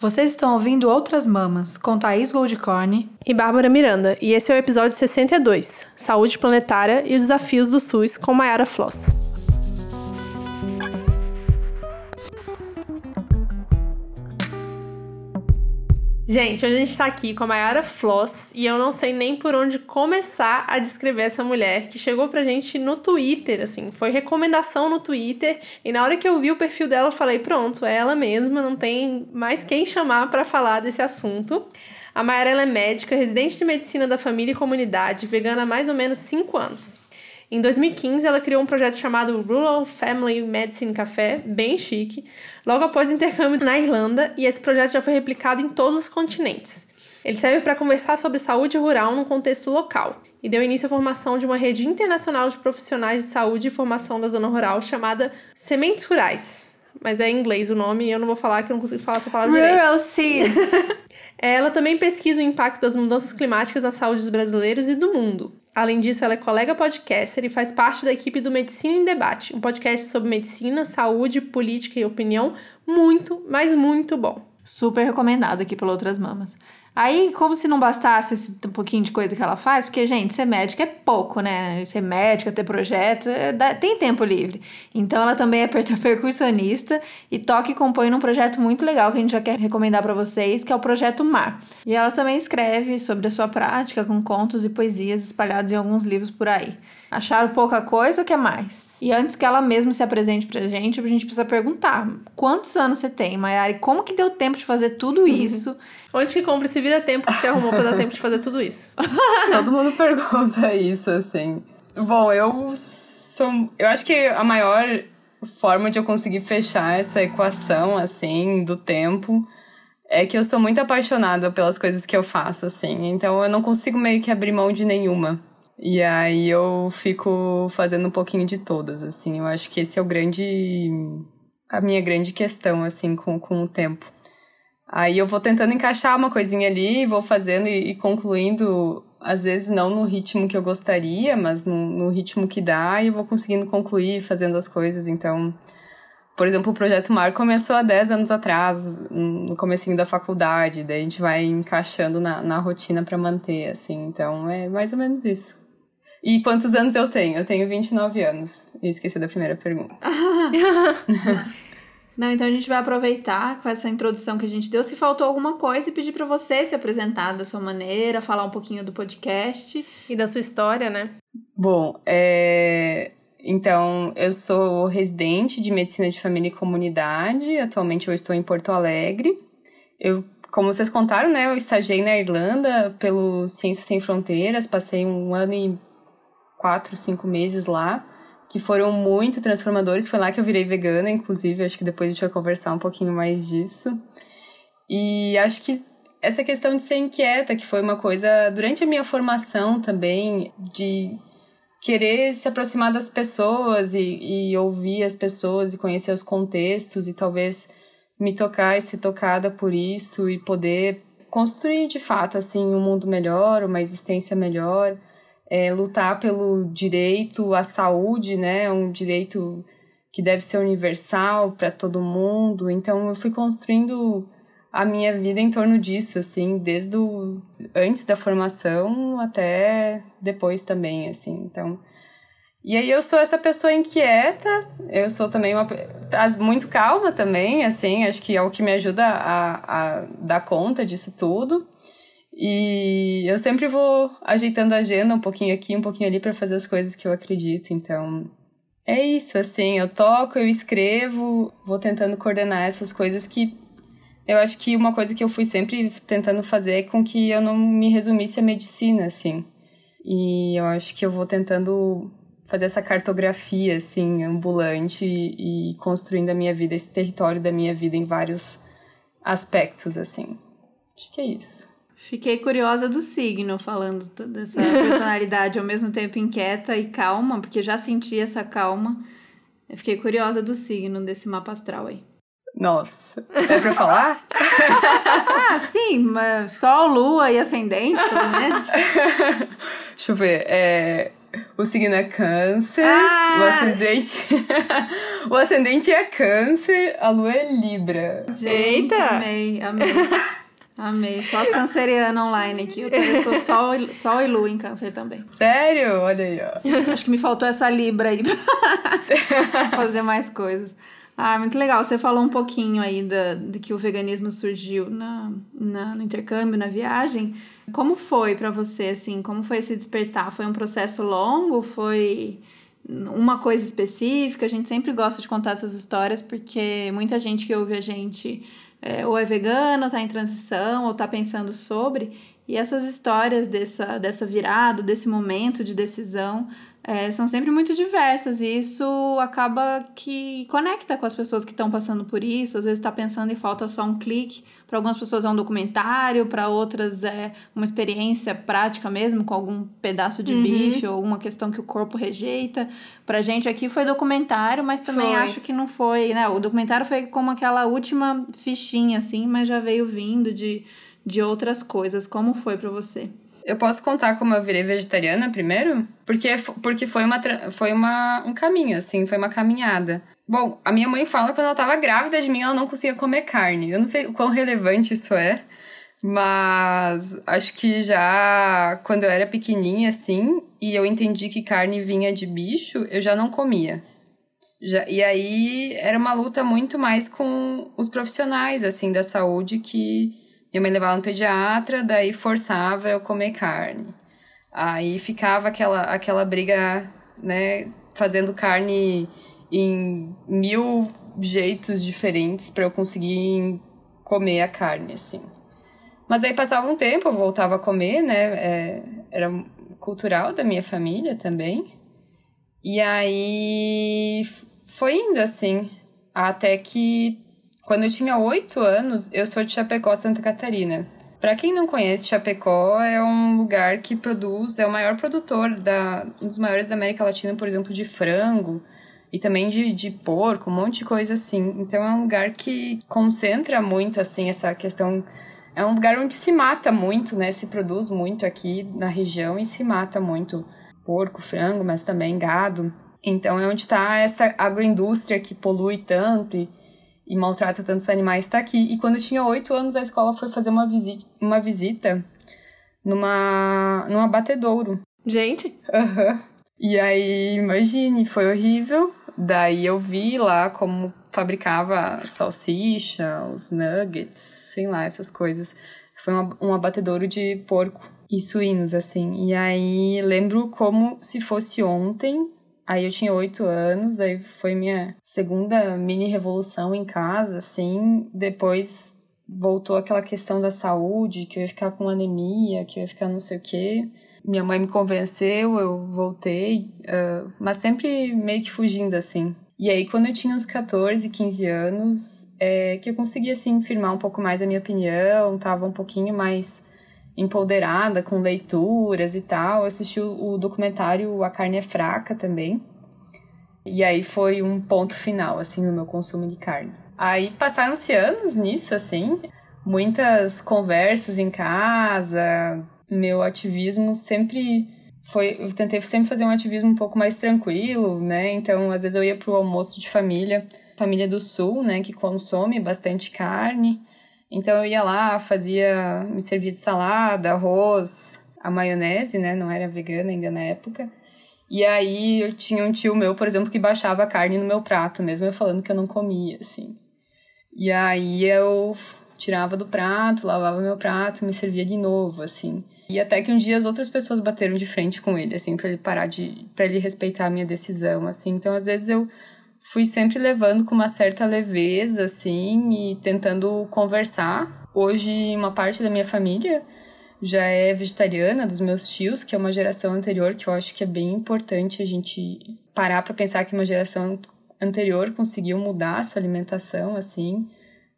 Vocês estão ouvindo Outras Mamas, com Thaís Goldcorn e Bárbara Miranda, e esse é o episódio 62, Saúde Planetária e os Desafios do SUS, com Mayara Floss. Gente, hoje a gente tá aqui com a Mayara Floss e eu não sei nem por onde começar a descrever essa mulher que chegou pra gente no Twitter, assim, foi recomendação no Twitter e na hora que eu vi o perfil dela eu falei, pronto, é ela mesma, não tem mais quem chamar para falar desse assunto. A Mayara é médica, residente de medicina da família e comunidade, vegana há mais ou menos 5 anos. Em 2015, ela criou um projeto chamado Rural Family Medicine Café, bem chique, logo após o intercâmbio na Irlanda, e esse projeto já foi replicado em todos os continentes. Ele serve para conversar sobre saúde rural num contexto local e deu início à formação de uma rede internacional de profissionais de saúde e formação da zona rural chamada Sementes Rurais. Mas é em inglês o nome e eu não vou falar que eu não consigo falar essa palavra Rural direito. Seeds. Ela também pesquisa o impacto das mudanças climáticas na saúde dos brasileiros e do mundo. Além disso, ela é colega podcaster e faz parte da equipe do Medicina em Debate, um podcast sobre medicina, saúde, política e opinião muito, mas muito bom. Super recomendado aqui pelo Outras Mamas. Aí, como se não bastasse esse pouquinho de coisa que ela faz, porque, gente, ser médica é pouco, né? Ser médica, ter projetos, é, tem tempo livre. Então, ela também é percussionista e toca e compõe num projeto muito legal que a gente já quer recomendar para vocês, que é o Projeto Mar. E ela também escreve sobre a sua prática com contos e poesias espalhados em alguns livros por aí. Acharam pouca coisa ou quer mais? E antes que ela mesma se apresente pra gente, a gente precisa perguntar: quantos anos você tem, Mayara? E como que deu tempo de fazer tudo isso? Onde que compra se vira tempo que você arrumou pra dar tempo de fazer tudo isso? Todo mundo pergunta isso, assim. Bom, eu sou. Eu acho que a maior forma de eu conseguir fechar essa equação, assim, do tempo. É que eu sou muito apaixonada pelas coisas que eu faço, assim. Então eu não consigo meio que abrir mão de nenhuma. E aí eu fico fazendo um pouquinho de todas, assim. Eu acho que esse é o grande. a minha grande questão, assim, com, com o tempo. Aí eu vou tentando encaixar uma coisinha ali, vou fazendo e, e concluindo, às vezes não no ritmo que eu gostaria, mas no, no ritmo que dá, e vou conseguindo concluir fazendo as coisas. Então, por exemplo, o Projeto Mar começou há 10 anos atrás, no comecinho da faculdade, daí a gente vai encaixando na, na rotina para manter, assim. Então, é mais ou menos isso. E quantos anos eu tenho? Eu tenho 29 anos. E esqueci da primeira pergunta. Não, então a gente vai aproveitar com essa introdução que a gente deu. Se faltou alguma coisa, e pedir para você se apresentar da sua maneira, falar um pouquinho do podcast. E da sua história, né? Bom, é... então eu sou residente de medicina de família e comunidade. Atualmente eu estou em Porto Alegre. Eu como vocês contaram, né, eu estagiei na Irlanda pelo Ciências Sem Fronteiras, passei um ano e quatro, cinco meses lá, que foram muito transformadores. Foi lá que eu virei vegana, inclusive. Acho que depois a gente vai conversar um pouquinho mais disso. E acho que essa questão de ser inquieta, que foi uma coisa durante a minha formação também, de querer se aproximar das pessoas e, e ouvir as pessoas e conhecer os contextos e talvez me tocar e ser tocada por isso e poder construir de fato assim um mundo melhor, uma existência melhor é, lutar pelo direito à saúde, né? Um direito que deve ser universal para todo mundo. Então eu fui construindo a minha vida em torno disso, assim, desde o, antes da formação até depois também, assim. Então, e aí eu sou essa pessoa inquieta, eu sou também uma muito calma também, assim, acho que é o que me ajuda a, a dar conta disso tudo. E eu sempre vou ajeitando a agenda um pouquinho aqui, um pouquinho ali para fazer as coisas que eu acredito. Então, é isso, assim, eu toco, eu escrevo, vou tentando coordenar essas coisas que eu acho que uma coisa que eu fui sempre tentando fazer é com que eu não me resumisse a medicina, assim. E eu acho que eu vou tentando fazer essa cartografia, assim, ambulante e, e construindo a minha vida, esse território da minha vida em vários aspectos, assim. Acho que é isso. Fiquei curiosa do signo, falando dessa personalidade ao mesmo tempo inquieta e calma, porque já senti essa calma. Eu fiquei curiosa do signo desse mapa astral aí. Nossa, é pra falar? ah, sim, mas Sol, Lua e Ascendente, pelo menos. Deixa eu ver. É... o signo é câncer, Ah! o ascendente. o ascendente é câncer, a lua é Libra. Gente, Eita! amei, amei. Amei. Só as cancerianas online aqui. Eu, tô- eu sou sol, sol e lua em câncer também. Sério? Olha aí, ó. Acho que me faltou essa libra aí pra fazer mais coisas. Ah, muito legal. Você falou um pouquinho aí da, de que o veganismo surgiu na, na- no intercâmbio, na viagem. Como foi pra você, assim? Como foi esse despertar? Foi um processo longo? Foi uma coisa específica? A gente sempre gosta de contar essas histórias porque muita gente que ouve a gente é, ou é vegana, tá em transição, ou tá pensando sobre. E essas histórias dessa, dessa virada, desse momento de decisão, é, são sempre muito diversas. E isso acaba que conecta com as pessoas que estão passando por isso. Às vezes está pensando e falta só um clique. Para algumas pessoas é um documentário, para outras é uma experiência prática mesmo, com algum pedaço de Uhum. bife ou alguma questão que o corpo rejeita. Pra gente aqui foi documentário, mas também Foi. acho que não foi, né? O documentário foi como aquela última fichinha, assim, mas já veio vindo de, de outras coisas. Como foi pra você? Eu posso contar como eu virei vegetariana primeiro? Porque, porque foi, uma, foi uma, um caminho, assim, foi uma caminhada. Bom, a minha mãe fala que quando ela tava grávida de mim, ela não conseguia comer carne. Eu não sei o quão relevante isso é, mas acho que já quando eu era pequenininha, assim, e eu entendi que carne vinha de bicho, eu já não comia. Já, e aí era uma luta muito mais com os profissionais, assim, da saúde que minha mãe levava no pediatra, daí forçava eu comer carne. Aí ficava aquela, aquela briga, né, fazendo carne em mil jeitos diferentes para eu conseguir comer a carne, assim. Mas aí passava um tempo, eu voltava a comer, né, é, era cultural da minha família também. E aí foi indo assim, até que quando eu tinha oito anos, eu sou de Chapecó, Santa Catarina. Para quem não conhece, Chapecó é um lugar que produz, é o maior produtor, da, um dos maiores da América Latina, por exemplo, de frango e também de, de porco, um monte de coisa assim. Então é um lugar que concentra muito, assim, essa questão. É um lugar onde se mata muito, né? Se produz muito aqui na região e se mata muito porco, frango, mas também gado. Então é onde está essa agroindústria que polui tanto e, e maltrata tantos animais, está aqui. E quando eu tinha oito anos, a escola foi fazer uma visita, uma visita numa, num abatedouro. Gente, Aham. E aí, imagine, foi horrível. Daí eu vi lá como fabricava salsicha, os nuggets, sei lá, essas coisas. Foi um abatedouro de porco e suínos, assim. E aí lembro como se fosse ontem. Aí eu tinha oito anos, aí foi minha segunda mini revolução em casa, assim. Depois voltou aquela questão da saúde, que eu ia ficar com anemia, que eu ia ficar não sei o quê. Minha mãe me convenceu, eu voltei, uh, mas sempre meio que fugindo, assim. E aí, quando eu tinha uns 14, 15 anos, é que eu consegui, assim, firmar um pouco mais a minha opinião, tava um pouquinho mais empoderada com leituras e tal. Assisti o, o documentário A Carne é Fraca também. E aí foi um ponto final, assim, no meu consumo de carne. Aí passaram-se anos nisso, assim, muitas conversas em casa, meu ativismo sempre foi. Eu tentei sempre fazer um ativismo um pouco mais tranquilo, né? Então, às vezes eu ia pro almoço de família, família do sul, né, que consome bastante carne. Então eu ia lá, fazia, me servia de salada, arroz, a maionese, né? Não era vegana ainda na época. E aí eu tinha um tio meu, por exemplo, que baixava a carne no meu prato, mesmo eu falando que eu não comia, assim. E aí eu tirava do prato, lavava meu prato, me servia de novo, assim. E até que um dia as outras pessoas bateram de frente com ele, assim, para ele parar de, para ele respeitar a minha decisão, assim. Então, às vezes eu fui sempre levando com uma certa leveza, assim, e tentando conversar. Hoje, uma parte da minha família já é vegetariana, dos meus tios, que é uma geração anterior, que eu acho que é bem importante a gente parar para pensar que uma geração anterior conseguiu mudar a sua alimentação, assim.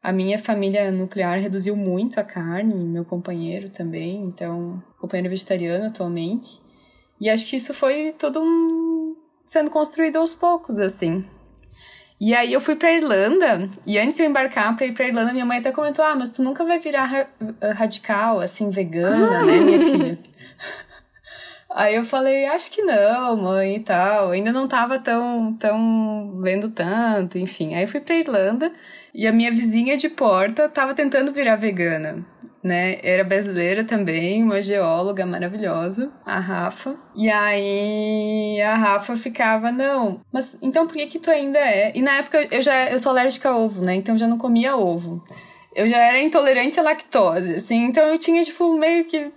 A minha família nuclear reduziu muito a carne, meu companheiro também, então, companheiro vegetariano atualmente. E acho que isso foi todo um... sendo construído aos poucos, assim. E aí eu fui pra Irlanda, e antes de eu embarcar pra ir pra Irlanda, minha mãe até comentou, ah, mas tu nunca vai virar ra radical, assim, vegana, né, minha filha? Aí eu falei, acho que não, mãe e tal. Ainda não tava tão, tão lendo tanto, enfim. Aí eu fui pra Irlanda e a minha vizinha de porta tava tentando virar vegana né? Era brasileira também, uma geóloga maravilhosa, a Rafa. E aí a Rafa ficava, não, mas então por que que tu ainda é? E na época eu já eu sou alérgica a ovo, né? Então eu já não comia ovo. Eu já era intolerante à lactose, assim, então eu tinha tipo meio que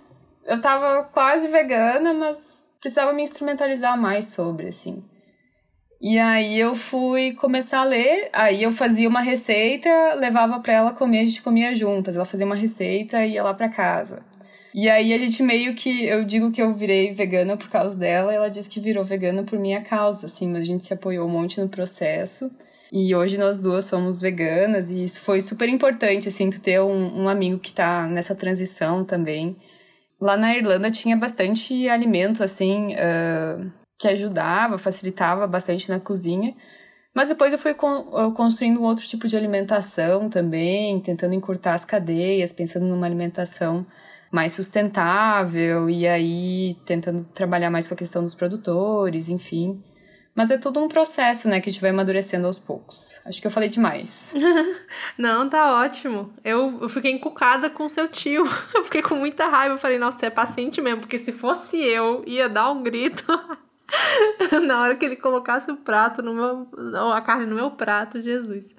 eu tava quase vegana, mas precisava me instrumentalizar mais sobre, assim. E aí eu fui começar a ler, aí eu fazia uma receita, levava para ela comer, a gente comia juntas. Ela fazia uma receita e ia lá para casa. E aí a gente meio que, eu digo que eu virei vegana por causa dela, ela disse que virou vegana por minha causa, assim, mas a gente se apoiou um monte no processo. E hoje nós duas somos veganas e isso foi super importante, assim, tu ter um, um amigo que tá nessa transição também. Lá na Irlanda tinha bastante alimento, assim, uh, que ajudava, facilitava bastante na cozinha. Mas depois eu fui construindo outro tipo de alimentação também, tentando encurtar as cadeias, pensando numa alimentação mais sustentável e aí tentando trabalhar mais com a questão dos produtores, enfim. Mas é todo um processo, né, que a gente vai amadurecendo aos poucos. Acho que eu falei demais. Não, tá ótimo. Eu, eu fiquei encucada com seu tio. Eu fiquei com muita raiva. Eu falei, nossa, você é paciente mesmo, porque se fosse eu, ia dar um grito. Na hora que ele colocasse o prato no meu. ou a carne no meu prato, Jesus.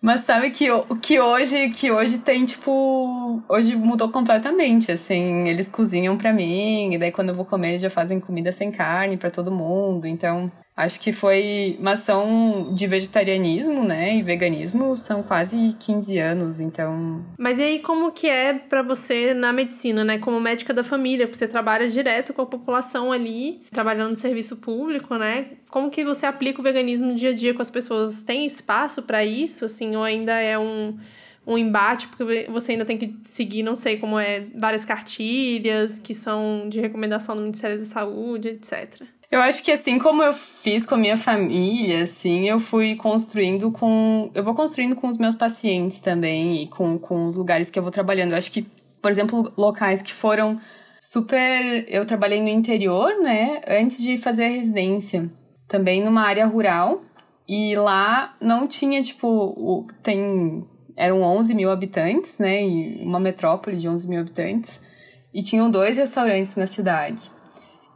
Mas sabe que, que hoje que hoje tem, tipo. Hoje mudou completamente, assim. Eles cozinham pra mim, e daí quando eu vou comer, eles já fazem comida sem carne para todo mundo. Então, Acho que foi. Mas são de vegetarianismo, né? E veganismo são quase 15 anos, então. Mas e aí, como que é para você na medicina, né? Como médica da família, porque você trabalha direto com a população ali, trabalhando no serviço público, né? Como que você aplica o veganismo no dia a dia com as pessoas? Tem espaço para isso, assim, ou ainda é um um embate, porque você ainda tem que seguir, não sei como é, várias cartilhas que são de recomendação do Ministério da Saúde, etc. Eu acho que assim como eu fiz com a minha família, assim, eu fui construindo com. Eu vou construindo com os meus pacientes também e com, com os lugares que eu vou trabalhando. Eu acho que, por exemplo, locais que foram super. Eu trabalhei no interior, né, antes de fazer a residência, também numa área rural. E lá não tinha, tipo, tem. Eram 11 mil habitantes, né, e uma metrópole de 11 mil habitantes. E tinham dois restaurantes na cidade.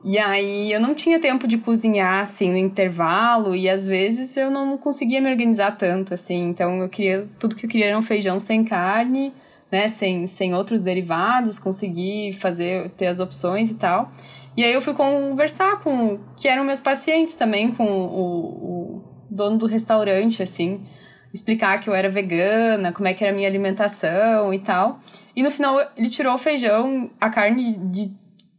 E aí eu não tinha tempo de cozinhar assim no intervalo e às vezes eu não conseguia me organizar tanto assim. Então eu queria tudo que eu queria era um feijão sem carne, né, sem, sem outros derivados, conseguir fazer ter as opções e tal. E aí eu fui conversar com que eram meus pacientes também com o, o dono do restaurante assim, explicar que eu era vegana, como é que era a minha alimentação e tal. E no final ele tirou o feijão, a carne de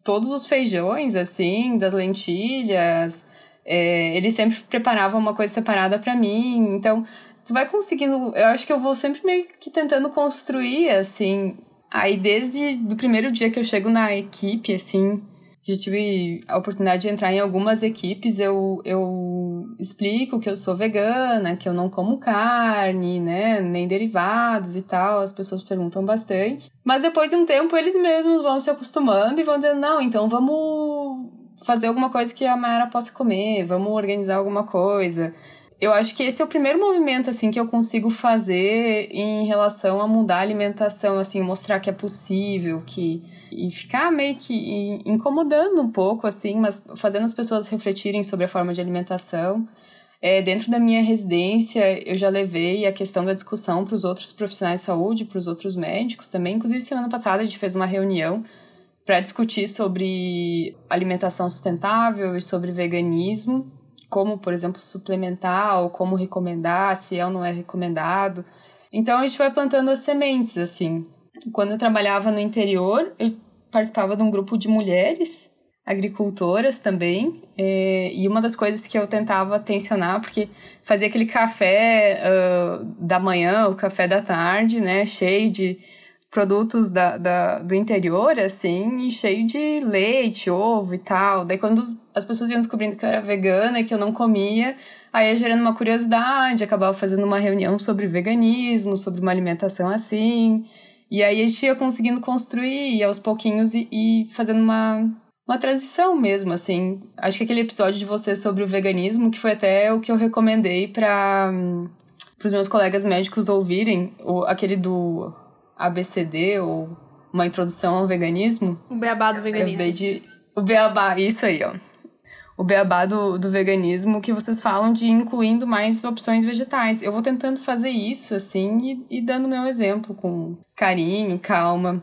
todos os feijões, assim, das lentilhas. É, ele sempre preparava uma coisa separada para mim. Então, tu vai conseguindo. Eu acho que eu vou sempre meio que tentando construir, assim. Aí, desde o primeiro dia que eu chego na equipe, assim, já tive a oportunidade de entrar em algumas equipes, eu, eu explico que eu sou vegana, que eu não como carne, né, nem derivados e tal. As pessoas perguntam bastante. Mas depois de um tempo, eles mesmos vão se acostumando e vão dizendo: não, então vamos fazer alguma coisa que a Mayara possa comer, vamos organizar alguma coisa. Eu acho que esse é o primeiro movimento assim que eu consigo fazer em relação a mudar a alimentação, assim, mostrar que é possível, que e ficar meio que incomodando um pouco, assim, mas fazendo as pessoas refletirem sobre a forma de alimentação. É, dentro da minha residência, eu já levei a questão da discussão para os outros profissionais de saúde, para os outros médicos também. Inclusive, semana passada a gente fez uma reunião para discutir sobre alimentação sustentável e sobre veganismo, como, por exemplo, suplementar ou como recomendar, se é ou não é recomendado. Então, a gente vai plantando as sementes, assim. Quando eu trabalhava no interior, eu participava de um grupo de mulheres agricultoras também. É, e uma das coisas que eu tentava tensionar, porque fazia aquele café uh, da manhã, o café da tarde, né? Cheio de produtos da, da, do interior, assim, e cheio de leite, ovo e tal. Daí quando as pessoas iam descobrindo que eu era vegana, que eu não comia, aí ia gerando uma curiosidade, acabava fazendo uma reunião sobre veganismo, sobre uma alimentação assim. E aí a gente ia conseguindo construir aos pouquinhos e, e fazendo uma, uma transição mesmo, assim. Acho que aquele episódio de você sobre o veganismo, que foi até o que eu recomendei para os meus colegas médicos ouvirem, o, aquele do ABCD, ou uma introdução ao veganismo. O beabá do veganismo. De, o beabá, isso aí, ó. O beabá do, do veganismo, que vocês falam de incluindo mais opções vegetais. Eu vou tentando fazer isso, assim, e, e dando meu exemplo com carinho, calma.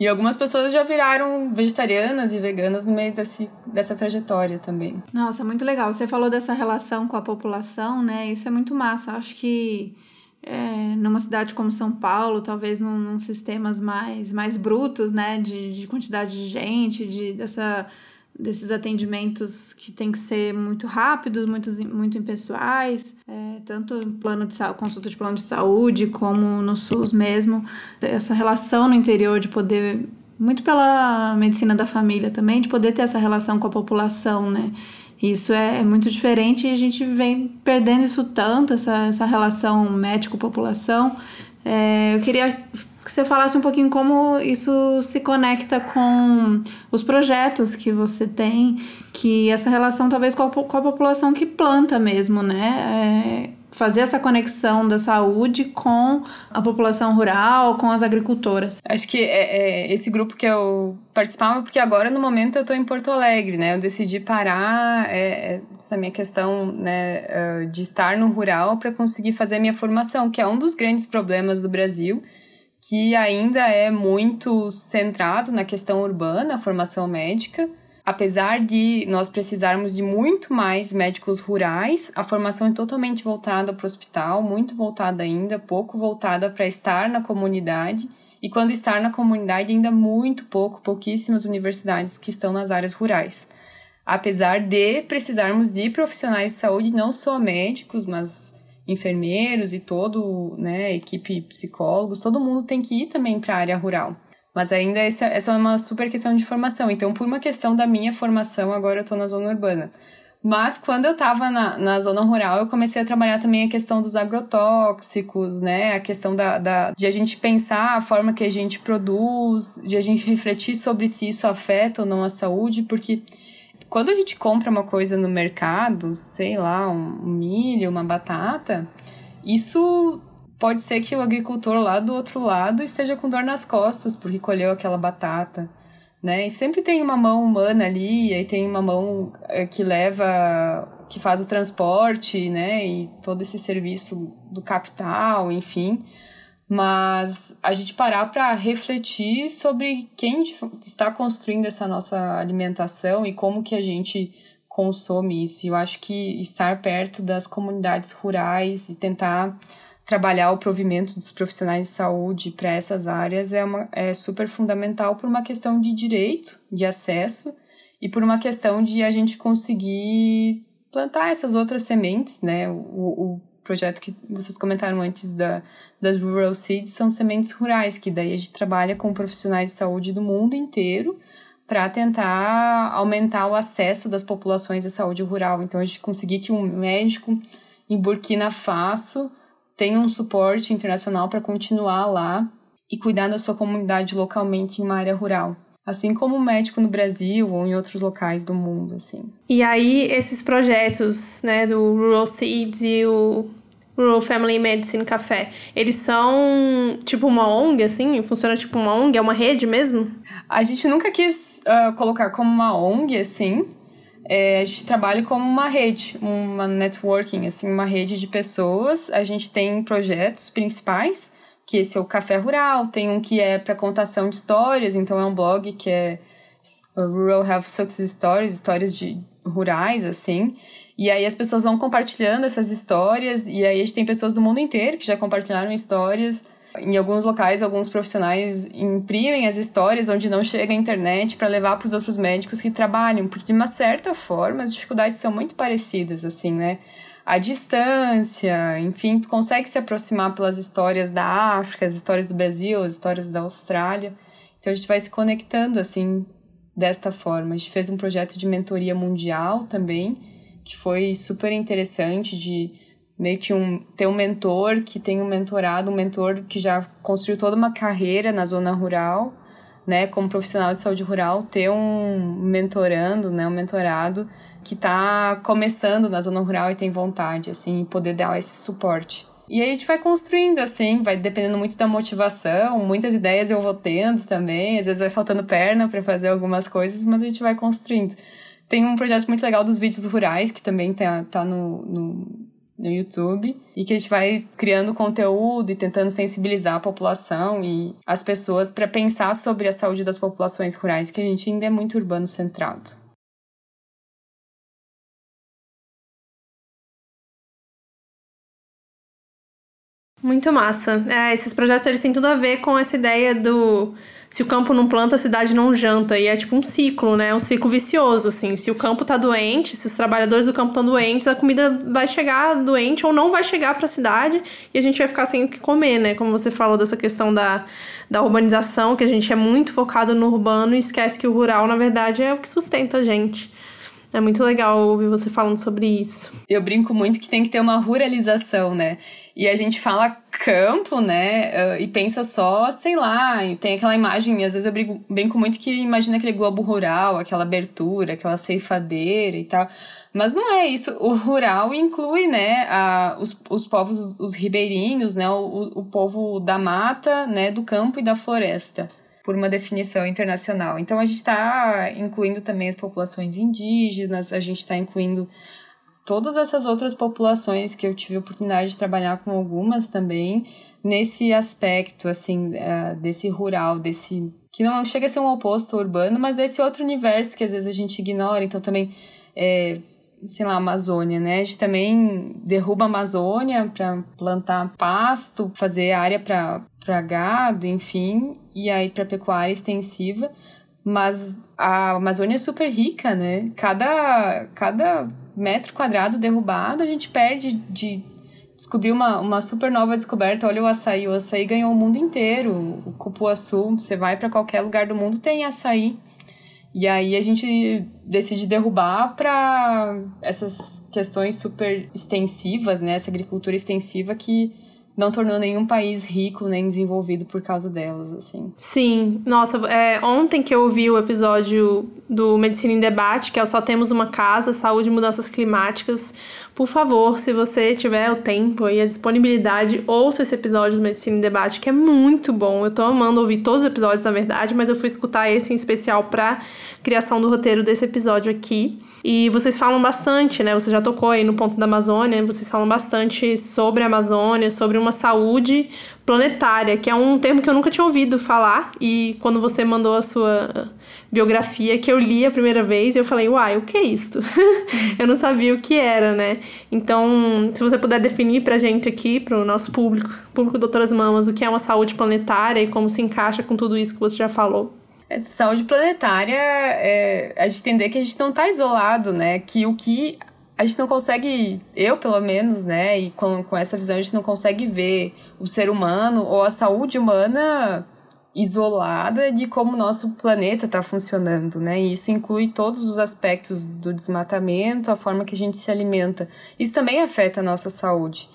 E algumas pessoas já viraram vegetarianas e veganas no meio desse, dessa trajetória também. Nossa, muito legal. Você falou dessa relação com a população, né? Isso é muito massa. Eu acho que é, numa cidade como São Paulo, talvez num, num sistemas mais, mais brutos, né? De, de quantidade de gente, de, dessa desses atendimentos que tem que ser muito rápidos, muito, muito impessoais, é, tanto plano de consulta de plano de saúde, como no SUS mesmo. Essa relação no interior de poder, muito pela medicina da família também, de poder ter essa relação com a população, né? Isso é, é muito diferente e a gente vem perdendo isso tanto, essa, essa relação médico-população. É, eu queria que você falasse um pouquinho como isso se conecta com os projetos que você tem, que essa relação talvez com a, com a população que planta mesmo, né? É, fazer essa conexão da saúde com a população rural, com as agricultoras. Acho que é, é esse grupo que eu participava, porque agora no momento eu estou em Porto Alegre, né? Eu decidi parar é, essa minha questão né, de estar no rural para conseguir fazer a minha formação, que é um dos grandes problemas do Brasil que ainda é muito centrado na questão urbana, a formação médica. Apesar de nós precisarmos de muito mais médicos rurais, a formação é totalmente voltada para o hospital, muito voltada ainda, pouco voltada para estar na comunidade. E quando estar na comunidade, ainda muito pouco, pouquíssimas universidades que estão nas áreas rurais. Apesar de precisarmos de profissionais de saúde, não só médicos, mas enfermeiros e todo, né, equipe psicólogos, todo mundo tem que ir também para a área rural. Mas ainda essa, essa é uma super questão de formação. Então, por uma questão da minha formação, agora eu estou na zona urbana. Mas quando eu estava na, na zona rural, eu comecei a trabalhar também a questão dos agrotóxicos, né? A questão da, da, de a gente pensar a forma que a gente produz, de a gente refletir sobre se isso afeta ou não a saúde, porque quando a gente compra uma coisa no mercado, sei lá, um milho, uma batata, isso pode ser que o agricultor lá do outro lado esteja com dor nas costas porque colheu aquela batata, né? E sempre tem uma mão humana ali, e aí tem uma mão eh, que leva, que faz o transporte, né? E todo esse serviço do capital, enfim mas a gente parar para refletir sobre quem está construindo essa nossa alimentação e como que a gente consome isso. Eu acho que estar perto das comunidades rurais e tentar trabalhar o provimento dos profissionais de saúde para essas áreas é, uma, é super fundamental por uma questão de direito, de acesso e por uma questão de a gente conseguir plantar essas outras sementes, né? O, o projeto que vocês comentaram antes da, das Rural Seeds são sementes rurais, que daí a gente trabalha com profissionais de saúde do mundo inteiro para tentar aumentar o acesso das populações à saúde rural. Então, a gente conseguir que um médico em Burkina Faso tenha um suporte internacional para continuar lá e cuidar da sua comunidade localmente em uma área rural. Assim como o médico no Brasil ou em outros locais do mundo, assim. E aí, esses projetos, né, do Rural Seeds e o Rural Family Medicine Café, eles são tipo uma ONG, assim? Funciona tipo uma ONG? É uma rede mesmo? A gente nunca quis uh, colocar como uma ONG, assim. É, a gente trabalha como uma rede, uma networking, assim, uma rede de pessoas. A gente tem projetos principais, que esse é o Café Rural, tem um que é para contação de histórias, então é um blog que é Rural Health Success Stories, histórias de rurais, assim. E aí as pessoas vão compartilhando essas histórias, e aí a gente tem pessoas do mundo inteiro que já compartilharam histórias. Em alguns locais, alguns profissionais imprimem as histórias onde não chega a internet para levar para os outros médicos que trabalham, porque de uma certa forma as dificuldades são muito parecidas, assim, né? A distância, enfim, tu consegue se aproximar pelas histórias da África, as histórias do Brasil, as histórias da Austrália. Então a gente vai se conectando, assim, desta forma. A gente fez um projeto de mentoria mundial também, que foi super interessante de meio que um, ter um mentor que tem um mentorado, um mentor que já construiu toda uma carreira na zona rural, né, como profissional de saúde rural, ter um mentorando, né, um mentorado que está começando na zona rural e tem vontade, assim, poder dar esse suporte. E aí a gente vai construindo, assim, vai dependendo muito da motivação, muitas ideias eu vou tendo também, às vezes vai faltando perna para fazer algumas coisas, mas a gente vai construindo. Tem um projeto muito legal dos vídeos rurais, que também tá, tá no, no, no YouTube, e que a gente vai criando conteúdo e tentando sensibilizar a população e as pessoas para pensar sobre a saúde das populações rurais, que a gente ainda é muito urbano centrado. Muito massa. É, esses projetos eles têm tudo a ver com essa ideia do se o campo não planta, a cidade não janta. E é tipo um ciclo, né? Um ciclo vicioso, assim. Se o campo tá doente, se os trabalhadores do campo estão doentes, a comida vai chegar doente ou não vai chegar para a cidade e a gente vai ficar sem o que comer, né? Como você falou dessa questão da, da urbanização, que a gente é muito focado no urbano e esquece que o rural, na verdade, é o que sustenta a gente. É muito legal ouvir você falando sobre isso. Eu brinco muito que tem que ter uma ruralização, né? E a gente fala campo, né? Uh, e pensa só, sei lá, tem aquela imagem, às vezes eu brinco, brinco muito que imagina aquele globo rural, aquela abertura, aquela ceifadeira e tal. Mas não é isso. O rural inclui, né, a, os, os povos, os ribeirinhos, né, o, o povo da mata, né, do campo e da floresta por uma definição internacional. Então a gente está incluindo também as populações indígenas, a gente está incluindo todas essas outras populações que eu tive oportunidade de trabalhar com algumas também nesse aspecto assim uh, desse rural, desse que não chega a ser um oposto urbano, mas desse outro universo que às vezes a gente ignora. Então também é, sei lá, Amazônia, né? A gente também derruba a Amazônia para plantar pasto, fazer área para gado, enfim, e aí para pecuária extensiva. Mas a Amazônia é super rica, né? Cada, cada metro quadrado derrubado, a gente perde de descobrir uma, uma super nova descoberta. Olha o açaí, o açaí ganhou o mundo inteiro. O cupuaçu, você vai para qualquer lugar do mundo, tem açaí. E aí a gente decide derrubar para essas questões super extensivas, né? Essa agricultura extensiva que não tornou nenhum país rico nem desenvolvido por causa delas, assim. Sim, nossa, é, ontem que eu ouvi o episódio do Medicina em Debate, que é o Só Temos Uma Casa, Saúde e Mudanças Climáticas, por favor, se você tiver o tempo e a disponibilidade, ouça esse episódio do Medicina em Debate, que é muito bom. Eu tô amando ouvir todos os episódios, na verdade, mas eu fui escutar esse em especial pra criação do roteiro desse episódio aqui. E vocês falam bastante, né? Você já tocou aí no ponto da Amazônia, vocês falam bastante sobre a Amazônia, sobre uma saúde planetária, que é um termo que eu nunca tinha ouvido falar. E quando você mandou a sua biografia, que eu li a primeira vez, eu falei, uai, o que é isto? eu não sabia o que era, né? Então, se você puder definir pra gente aqui, pro nosso público, público Doutoras Mamas, o que é uma saúde planetária e como se encaixa com tudo isso que você já falou. É, saúde planetária é a gente entender que a gente não está isolado, né? Que o que a gente não consegue, eu pelo menos, né? E com, com essa visão a gente não consegue ver o ser humano ou a saúde humana isolada de como o nosso planeta está funcionando, né? E isso inclui todos os aspectos do desmatamento, a forma que a gente se alimenta. Isso também afeta a nossa saúde.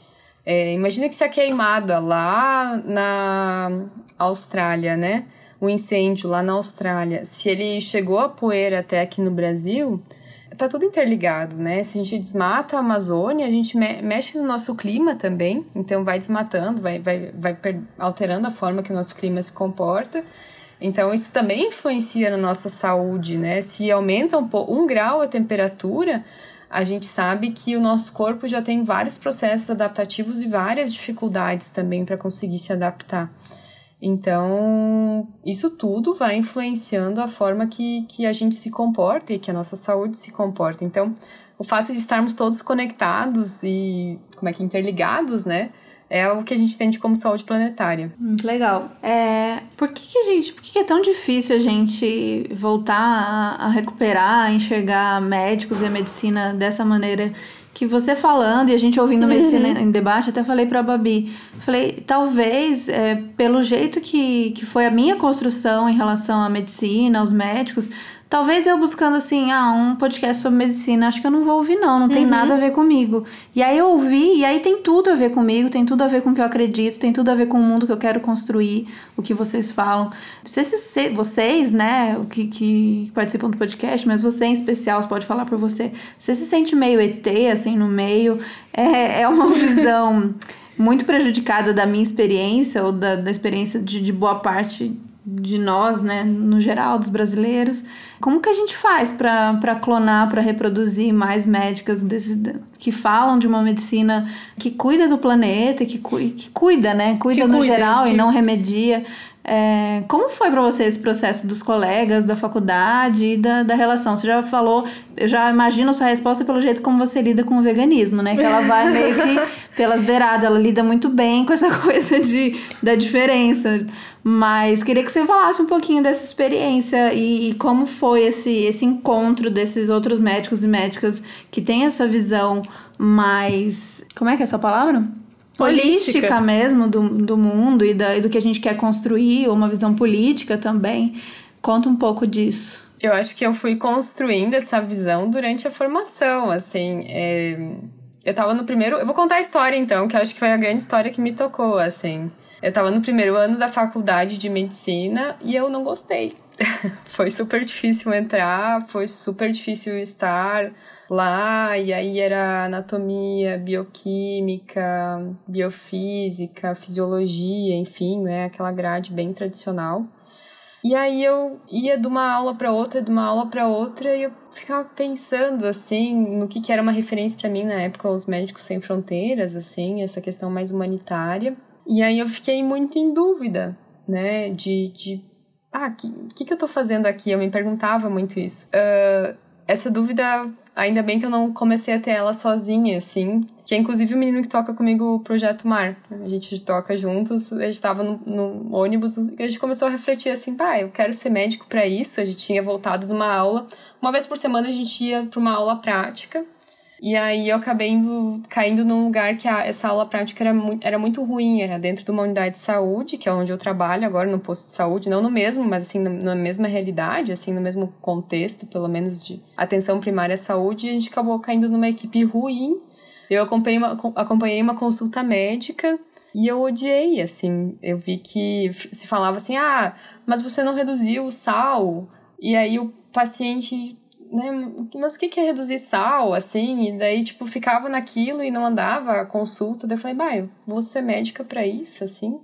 É, imagina que se a queimada lá na Austrália, né? o incêndio lá na Austrália, se ele chegou a poeira até aqui no Brasil, tá tudo interligado, né? Se a gente desmata a Amazônia, a gente me mexe no nosso clima também, então vai desmatando, vai, vai, vai alterando a forma que o nosso clima se comporta. Então, isso também influencia na nossa saúde, né? Se aumenta um, um grau a temperatura, a gente sabe que o nosso corpo já tem vários processos adaptativos e várias dificuldades também para conseguir se adaptar. Então, isso tudo vai influenciando a forma que, que a gente se comporta e que a nossa saúde se comporta. Então, o fato de estarmos todos conectados e, como é que, interligados, né? É o que a gente entende como saúde planetária. Legal. É, por que, que gente, por que, que é tão difícil a gente voltar a, a recuperar, a enxergar médicos e a medicina dessa maneira que você falando e a gente ouvindo uhum. medicina em debate, até falei para a Babi, falei, talvez é, pelo jeito que, que foi a minha construção em relação à medicina, aos médicos, talvez eu buscando assim, ah, um podcast sobre medicina, acho que eu não vou ouvir não, não tem Uhum. nada a ver comigo. E aí eu ouvi, e aí tem tudo a ver comigo, tem tudo a ver com o que eu acredito, tem tudo a ver com o mundo que eu quero construir, o que vocês falam. Se esses- vocês, né, o que, que participam do podcast, mas você em especial, você pode falar por você, você se sente meio ET, assim, no meio, é, é uma visão muito prejudicada da minha experiência, ou da, da experiência de, de boa parte de nós, né, no geral, dos brasileiros. Como que a gente faz para clonar, para reproduzir mais médicas desses, que falam de uma medicina que cuida do planeta, que, cu- que cuida, né? Cuida Que no cuida, geral e que- não remedia. É, como foi para você esse processo dos colegas, da faculdade e da, da relação? Você já falou, eu já imagino a sua resposta pelo jeito como você lida com o veganismo, né? Que ela vai meio que pelas beiradas, ela lida muito bem com essa coisa de, da diferença. Mas queria que você falasse um pouquinho dessa experiência e, e como foi esse, esse encontro desses outros médicos e médicas que têm essa visão mais. Como é que é essa palavra? Holística. Holística mesmo do, do mundo e, da, e do que a gente quer construir, ou uma visão política também. Conta um pouco disso. Eu acho que eu fui construindo essa visão durante a formação, assim. é, Eu tava no primeiro. Eu vou contar a história então, que eu acho que foi a grande história que me tocou, assim. Eu tava no primeiro ano da faculdade de medicina e eu não gostei. foi super difícil entrar, foi super difícil estar lá, e aí era anatomia, bioquímica, biofísica, fisiologia, enfim, né? Aquela grade bem tradicional. E aí eu ia de uma aula para outra, de uma aula para outra, e eu ficava pensando assim no que, que era uma referência para mim na época, os médicos sem fronteiras, assim, essa questão mais humanitária. E aí eu fiquei muito em dúvida, né, de, de ah, o que, que, que eu tô fazendo aqui? Eu me perguntava muito isso. Ah, essa dúvida, ainda bem que eu não comecei a ter ela sozinha, assim. Que é inclusive o menino que toca comigo o Projeto Mar. A gente toca juntos, a gente tava no, no ônibus e a gente começou a refletir assim, pá, eu quero ser médico para isso. A gente tinha voltado de uma aula. Uma vez por semana a gente ia para uma aula prática. E aí eu acabei indo, caindo num lugar que a, essa aula prática era, mu era muito ruim, era dentro de uma unidade de saúde, que é onde eu trabalho agora, no posto de saúde, não no mesmo, mas assim, na, na mesma realidade, assim, no mesmo contexto, pelo menos de atenção primária à saúde, e a gente acabou caindo numa equipe ruim. Eu acompanhei uma, acompanhei uma consulta médica e eu odiei, assim, eu vi que se falava assim, ah, mas você não reduziu o sal, e aí o paciente né, mas o que é reduzir sal, assim, e daí, tipo, ficava naquilo e não andava a consulta, daí eu falei, bah, vou ser médica para isso, assim,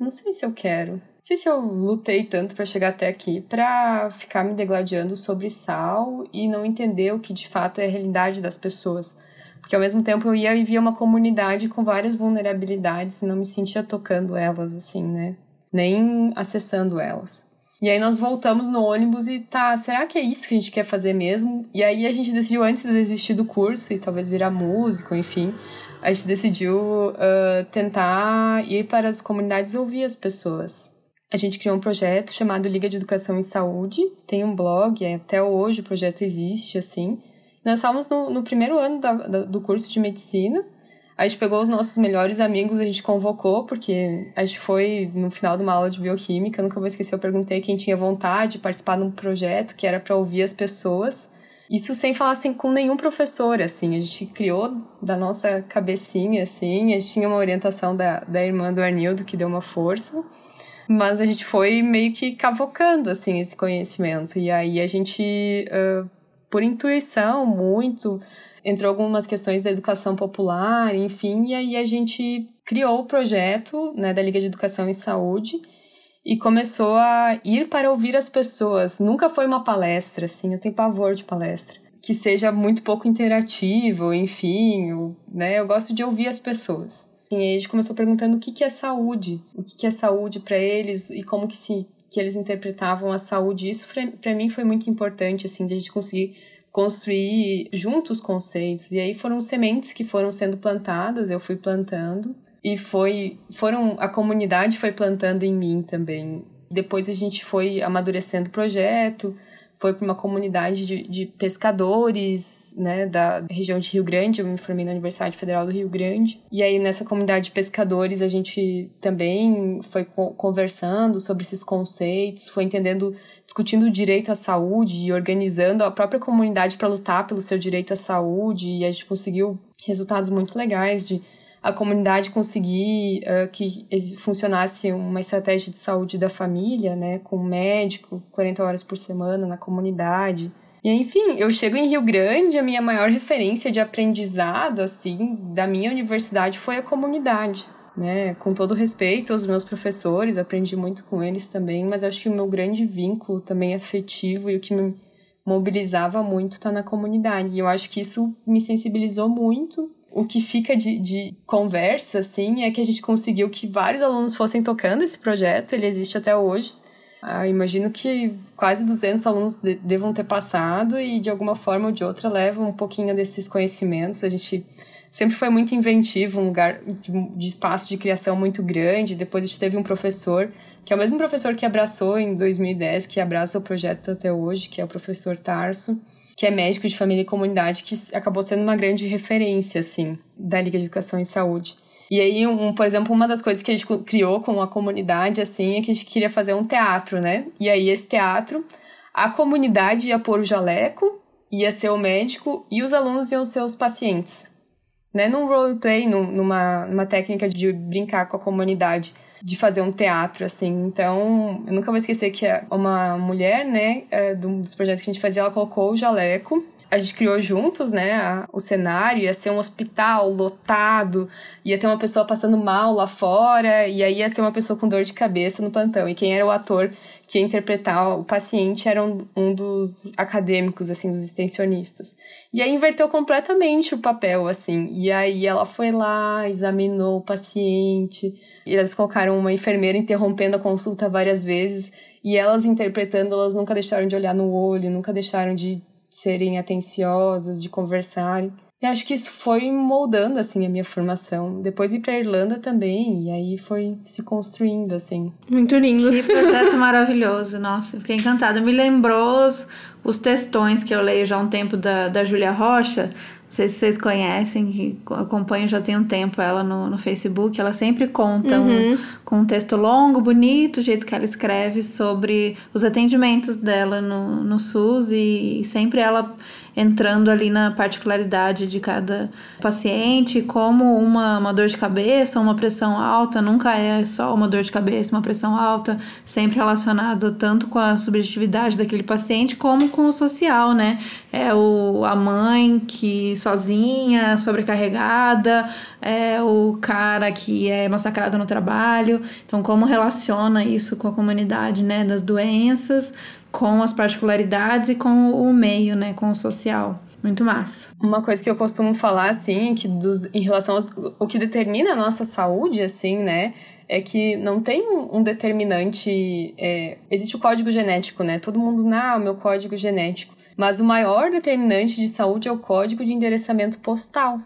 não sei se eu quero. Não sei se eu lutei tanto para chegar até aqui para ficar me degladiando sobre sal e não entender o que de fato é a realidade das pessoas. Porque ao mesmo tempo eu ia e via uma comunidade com várias vulnerabilidades e não me sentia tocando elas, assim, né? Nem acessando elas. E aí nós voltamos no ônibus e tá, será que é isso que a gente quer fazer mesmo? E aí a gente decidiu, antes de desistir do curso e talvez virar músico, enfim, a gente decidiu uh, tentar ir para as comunidades e ouvir as pessoas. A gente criou um projeto chamado Liga de Educação em Saúde, tem um blog, até hoje o projeto existe, assim. Nós estávamos no, no primeiro ano da, da, do curso de medicina, a gente pegou os nossos melhores amigos, a gente convocou, porque a gente foi no final de uma aula de bioquímica, nunca vou esquecer, eu perguntei quem tinha vontade de participar de um projeto que era para ouvir as pessoas. Isso sem falar assim, com nenhum professor, assim, a gente criou da nossa cabecinha, assim, a gente tinha uma orientação da, da irmã do Arnildo, que deu uma força, mas a gente foi meio que cavocando, assim, esse conhecimento. E aí a gente, uh, por intuição, muito entrou algumas questões da educação popular, enfim, e aí a gente criou o projeto né, da Liga de Educação em Saúde e começou a ir para ouvir as pessoas. Nunca foi uma palestra, assim, eu tenho pavor de palestra. Que seja muito pouco interativo, enfim, eu, né, eu gosto de ouvir as pessoas. E aí a gente começou perguntando o que, que é saúde, o que, que é saúde para eles e como que, se, que eles interpretavam a saúde. Isso para mim foi muito importante, assim, de a gente conseguir construir juntos conceitos. E aí foram sementes que foram sendo plantadas, eu fui plantando e foi foram a comunidade foi plantando em mim também. Depois a gente foi amadurecendo o projeto, foi para uma comunidade de, de, pescadores, né, da região de Rio Grande. Eu me formei na Universidade Federal do Rio Grande. E aí, nessa comunidade de pescadores, a gente também foi conversando sobre esses conceitos, foi entendendo, discutindo o direito à saúde e organizando a própria comunidade para lutar pelo seu direito à saúde. E a gente conseguiu resultados muito legais de a comunidade conseguir uh, que funcionasse uma estratégia de saúde da família, né, com um médico 40 horas por semana na comunidade. E enfim, eu chego em Rio Grande, a minha maior referência de aprendizado assim da minha universidade foi a comunidade, né? Com todo respeito aos meus professores, aprendi muito com eles também, mas acho que o meu grande vínculo também afetivo e o que me mobilizava muito está na comunidade. E eu acho que isso me sensibilizou muito o que fica de, de conversa, assim, é que a gente conseguiu que vários alunos fossem tocando esse projeto, ele existe até hoje. Ah, imagino que quase 200 alunos de, devam ter passado e, de alguma forma ou de outra, levam um pouquinho desses conhecimentos. A gente sempre foi muito inventivo, um lugar de, de espaço de criação muito grande. Depois a gente teve um professor, que é o mesmo professor que abraçou em 2010, que abraça o projeto até hoje, que é o professor Tarso que é médico de família e comunidade, que acabou sendo uma grande referência, assim, da Liga de Educação e Saúde. E aí, um, por exemplo, uma das coisas que a gente criou com a comunidade, assim, é que a gente queria fazer um teatro, né? E aí, esse teatro, a comunidade ia pôr o jaleco, ia ser o médico, e os alunos iam ser os pacientes. Né? Num roleplay, numa, numa técnica de brincar com a comunidade de fazer um teatro, assim. Então, eu nunca vou esquecer que uma mulher, né, é, dos projetos que a gente fazia, ela colocou o jaleco a gente criou juntos, né, a, o cenário, ia ser um hospital lotado, ia ter uma pessoa passando mal lá fora, e aí ia ser uma pessoa com dor de cabeça no plantão. E quem era o ator que ia interpretar o paciente era um, um dos acadêmicos, assim, dos extensionistas. E aí inverteu completamente o papel, assim. E aí ela foi lá, examinou o paciente, e eles colocaram uma enfermeira interrompendo a consulta várias vezes, e elas interpretando, elas nunca deixaram de olhar no olho, nunca deixaram de serem atenciosas, de conversarem. E acho que isso foi moldando, assim, a minha formação. Depois ir pra Irlanda também, e aí foi se construindo, assim. Muito lindo. Que projeto maravilhoso, nossa, fiquei encantada. Me lembrou os, os textões que eu leio já há um tempo da, da Júlia Rocha, não sei se vocês conhecem, que acompanho já tem um tempo ela no, no Facebook, ela sempre conta uhum. um, com um texto longo, bonito, o jeito que ela escreve sobre os atendimentos dela no, no SUS e, e sempre ela entrando ali na particularidade de cada paciente, como uma, uma dor de cabeça, uma pressão alta, nunca é só uma dor de cabeça, uma pressão alta, sempre relacionado tanto com a subjetividade daquele paciente como com o social, né? É o, a mãe que sozinha, sobrecarregada, é o cara que é massacrado no trabalho. Então, como relaciona isso com a comunidade, né, das doenças, com as particularidades e com o meio, né, com o social. Muito massa. Uma coisa que eu costumo falar, assim, que dos, em relação ao o que determina a nossa saúde, assim, né, é que não tem um, determinante. É, existe o código genético, né? Todo mundo, não, meu código genético. Mas o maior determinante de saúde é o código de endereçamento postal.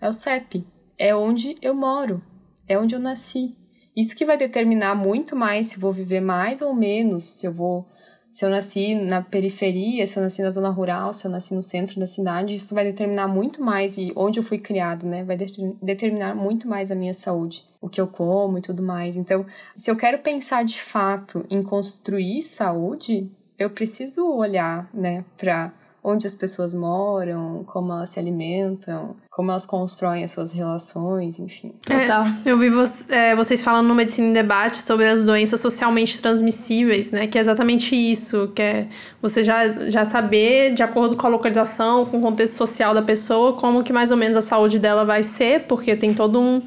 É o CEP. É onde eu moro. É onde eu nasci. Isso que vai determinar muito mais se vou viver mais ou menos, se eu vou se eu nasci na periferia, se eu nasci na zona rural, se eu nasci no centro da cidade, isso vai determinar muito mais e onde eu fui criado, né? Vai determinar muito mais a minha saúde, o que eu como e tudo mais. Então, se eu quero pensar de fato em construir saúde, eu preciso olhar, né, para onde as pessoas moram, como elas se alimentam, como elas constroem as suas relações, enfim. Total. É, eu vi vo é, vocês falando no Medicina em Debate sobre as doenças socialmente transmissíveis, né? Que é exatamente isso, que é você já, já saber, de acordo com a localização, com o contexto social da pessoa, como que mais ou menos a saúde dela vai ser, porque tem todo um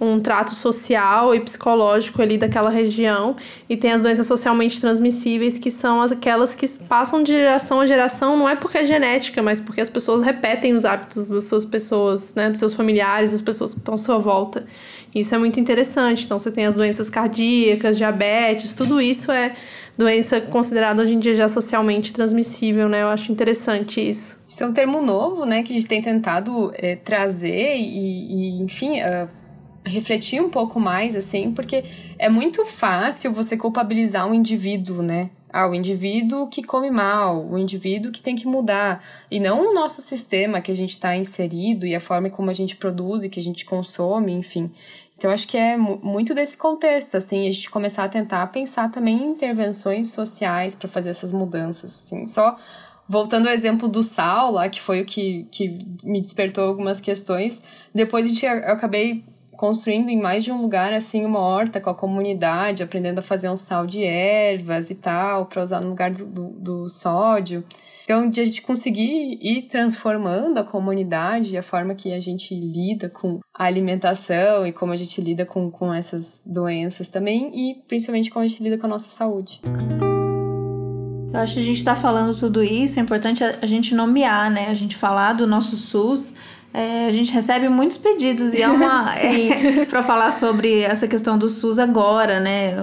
um trato social e psicológico ali daquela região. E tem as doenças socialmente transmissíveis, que são aquelas que passam de geração a geração, não é porque é genética, mas porque as pessoas repetem os hábitos das suas pessoas, né, dos seus familiares, das pessoas que estão à sua volta. Isso é muito interessante. Então, você tem as doenças cardíacas, diabetes, tudo isso é doença considerada hoje em dia já socialmente transmissível, né? Eu acho interessante isso. Isso é um termo novo, né, que a gente tem tentado é, trazer e, e enfim, uh, refletir um pouco mais, assim, porque é muito fácil você culpabilizar um indivíduo, né? Ah, o indivíduo que come mal, o indivíduo que tem que mudar. E não o nosso sistema que a gente está inserido e a forma como a gente produz e que a gente consome, enfim. Então, acho que é muito desse contexto, assim, a gente começar a tentar pensar também em intervenções sociais para fazer essas mudanças, assim. Só voltando ao exemplo do sal lá, que foi o que, que me despertou algumas questões, depois a gente, eu acabei construindo em mais de um lugar, assim, uma horta com a comunidade, aprendendo a fazer um sal de ervas e tal, para usar no lugar do, do, do sódio. Então, de a gente conseguir ir transformando a comunidade, a forma que a gente lida com a alimentação e como a gente lida com, com essas doenças também, e principalmente como a gente lida com a nossa saúde. Eu acho que a gente está falando tudo isso, é importante a gente nomear, né? A gente falar do nosso SUS é, a gente recebe muitos pedidos e é uma é, para falar sobre essa questão do SUS agora, né?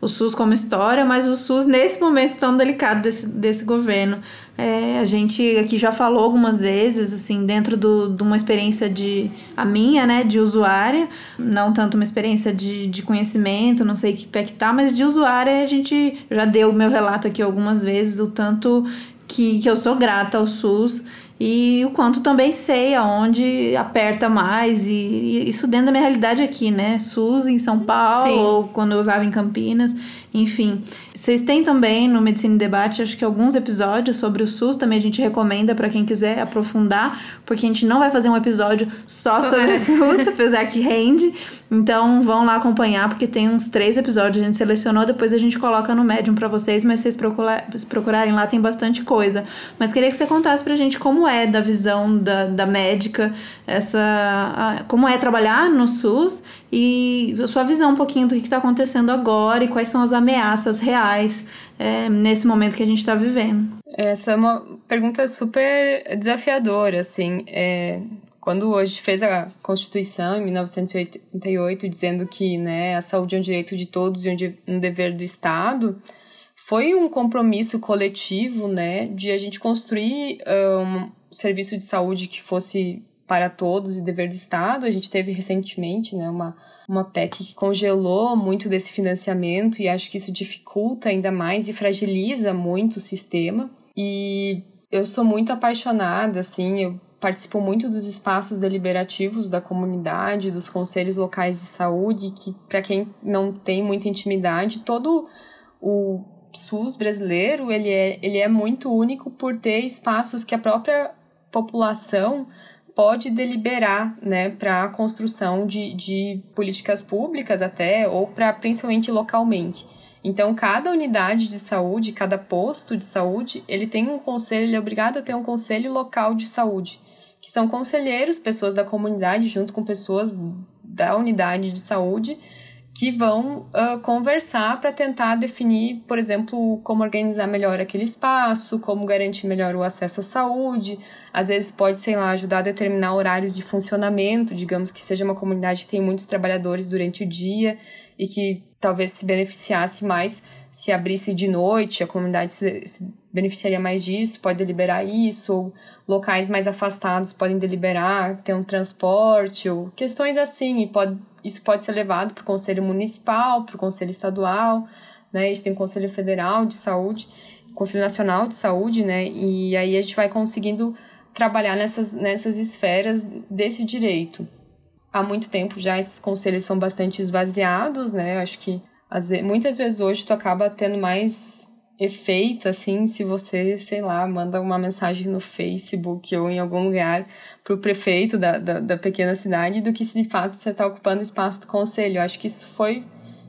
O SUS como história, mas o SUS nesse momento tão delicado desse, desse governo. É, a gente aqui já falou algumas vezes, assim, dentro do, de uma experiência de a minha, né, de usuária, não tanto uma experiência de, de conhecimento, não sei que pé que tá, mas de usuária a gente já deu o meu relato aqui algumas vezes, o tanto que, que eu sou grata ao SUS e o quanto também sei aonde aperta mais, e, e, isso dentro da minha realidade aqui, né? SUS em São Paulo, Sim. ou quando eu usava em Campinas, enfim. Vocês têm também no Medicina em Debate, acho que alguns episódios sobre o SUS, também a gente recomenda para quem quiser aprofundar, porque a gente não vai fazer um episódio só sobre é. o SUS, apesar que rende. Então vão lá acompanhar, porque tem uns três episódios a gente selecionou, depois a gente coloca no Medium para vocês, mas vocês procurar, procurarem lá tem bastante coisa. Mas queria que você contasse pra gente como é da visão da, da médica, essa a, como é trabalhar no SUS e a sua visão um pouquinho do que está acontecendo agora e quais são as ameaças reais é, nesse momento que a gente está vivendo. Essa é uma pergunta super desafiadora, assim. É, quando hoje fez a Constituição, em 1988, dizendo que né, a saúde é um direito de todos e um dever do Estado, foi um compromisso coletivo né, de a gente construir um serviço de saúde que fosse para todos e dever do Estado. A gente teve recentemente né, uma, uma PEC que congelou muito desse financiamento e acho que isso dificulta ainda mais e fragiliza muito o sistema. E eu sou muito apaixonada, assim, eu participo muito dos espaços deliberativos da comunidade, dos conselhos locais de saúde, que para quem não tem muita intimidade, todo o SUS brasileiro, ele é, ele é muito único por ter espaços que a própria população pode deliberar né, para a construção de, de políticas públicas até, ou para principalmente localmente. Então, cada unidade de saúde, cada posto de saúde, ele tem um conselho, ele é obrigado a ter um conselho local de saúde, que são conselheiros, pessoas da comunidade, junto com pessoas da unidade de saúde, que vão uh, conversar para tentar definir, por exemplo, como organizar melhor aquele espaço, como garantir melhor o acesso à saúde. Às vezes pode, sei lá, ajudar a determinar horários de funcionamento, digamos que seja uma comunidade que tem muitos trabalhadores durante o dia e que talvez se beneficiasse mais se abrisse de noite, a comunidade se, se beneficiaria mais disso, pode deliberar isso, ou locais mais afastados podem deliberar, ter um transporte, ou questões assim, e pode isso pode ser levado para o Conselho Municipal, para o Conselho Estadual, né? A gente tem o Conselho Federal de Saúde, Conselho Nacional de Saúde, né? E aí a gente vai conseguindo trabalhar nessas, nessas esferas desse direito. Há muito tempo já esses conselhos são bastante esvaziados, né? Acho que às vezes, muitas vezes hoje tu acaba tendo mais efeito, assim, se você, sei lá, manda uma mensagem no Facebook ou em algum lugar para o prefeito da, da, da, pequena cidade do que se de fato você está ocupando espaço do conselho. Eu acho que isso foi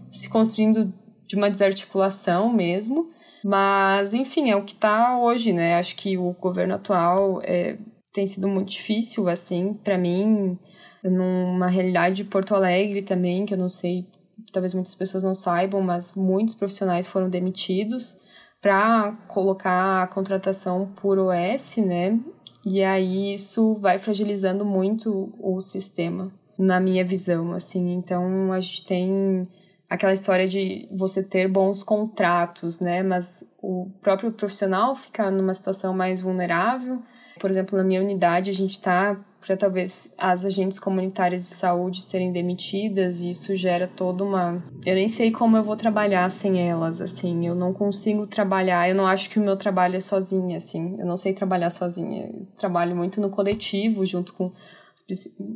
se construindo de uma desarticulação mesmo, mas enfim, é o que está hoje, né? Acho que o governo atual é, tem sido muito difícil, assim, para mim, numa realidade de Porto Alegre também, que eu não sei, talvez muitas pessoas não saibam, mas muitos profissionais foram demitidos para colocar a contratação por OS, né? E aí isso vai fragilizando muito o sistema, na minha visão, assim. Então a gente tem aquela história de você ter bons contratos, né? Mas o próprio profissional fica numa situação mais vulnerável Por exemplo, na minha unidade, a gente está para talvez as agentes comunitárias de saúde serem demitidas e isso gera toda uma eu nem sei como eu vou trabalhar sem elas assim eu não consigo trabalhar eu não acho que o meu trabalho é sozinha assim eu não sei trabalhar sozinha eu trabalho muito no coletivo junto com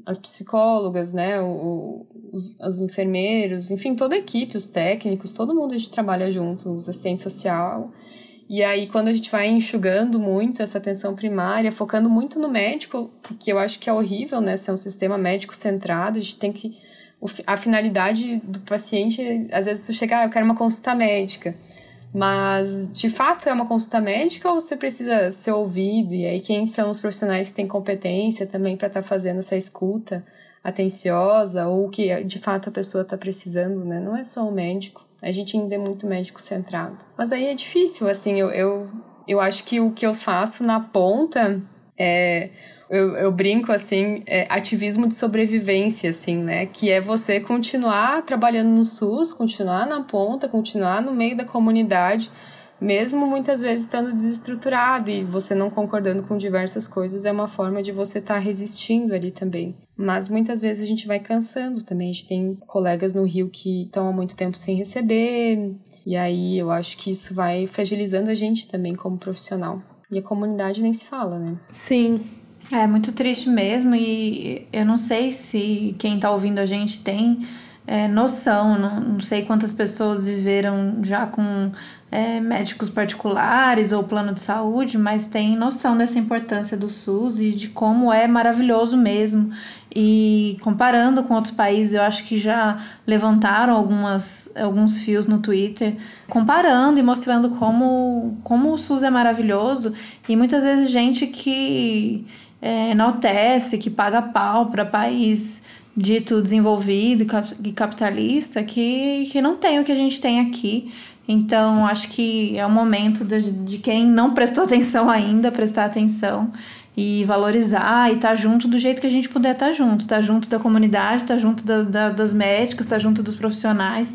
as psicólogas né o, os, os enfermeiros enfim toda a equipe os técnicos todo mundo a gente trabalha junto os assistentes social e aí, quando a gente vai enxugando muito essa atenção primária, focando muito no médico, que eu acho que é horrível, né? Ser um sistema médico centrado, a gente tem que. A finalidade do paciente, às vezes tu chega, ah, eu quero uma consulta médica. Mas, de fato, é uma consulta médica ou você precisa ser ouvido? E aí, quem são os profissionais que têm competência também para estar tá fazendo essa escuta atenciosa ou que de fato a pessoa está precisando, né? Não é só o médico. A gente ainda é muito médico centrado. Mas aí é difícil, assim, eu, eu, eu acho que o que eu faço na ponta é. Eu, eu brinco assim, é ativismo de sobrevivência, assim, né? Que é você continuar trabalhando no SUS, continuar na ponta, continuar no meio da comunidade, mesmo muitas vezes estando desestruturado e você não concordando com diversas coisas, é uma forma de você estar tá resistindo ali também. Mas muitas vezes a gente vai cansando também. A gente tem colegas no Rio que estão há muito tempo sem receber, e aí eu acho que isso vai fragilizando a gente também como profissional. E a comunidade nem se fala, né? Sim. É muito triste mesmo, e eu não sei se quem está ouvindo a gente tem é, noção, não, não sei quantas pessoas viveram já com é, médicos particulares ou plano de saúde, mas tem noção dessa importância do SUS e de como é maravilhoso mesmo. E comparando com outros países, eu acho que já levantaram algumas, alguns fios no Twitter, comparando e mostrando como, como o SUS é maravilhoso. E muitas vezes gente que é, enaltece, que paga pau para país dito desenvolvido e capitalista, que, que não tem o que a gente tem aqui. Então, acho que é o momento de, de quem não prestou atenção ainda, prestar atenção e valorizar e estar tá junto do jeito que a gente puder estar tá junto. Estar tá junto da comunidade, estar tá junto da, da, das médicas, estar tá junto dos profissionais,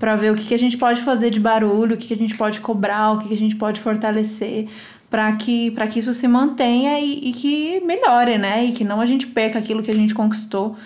para ver o que, que a gente pode fazer de barulho, o que, que a gente pode cobrar, o que, que a gente pode fortalecer para que, que isso se mantenha e, e que melhore, né? E que não a gente perca aquilo que a gente conquistou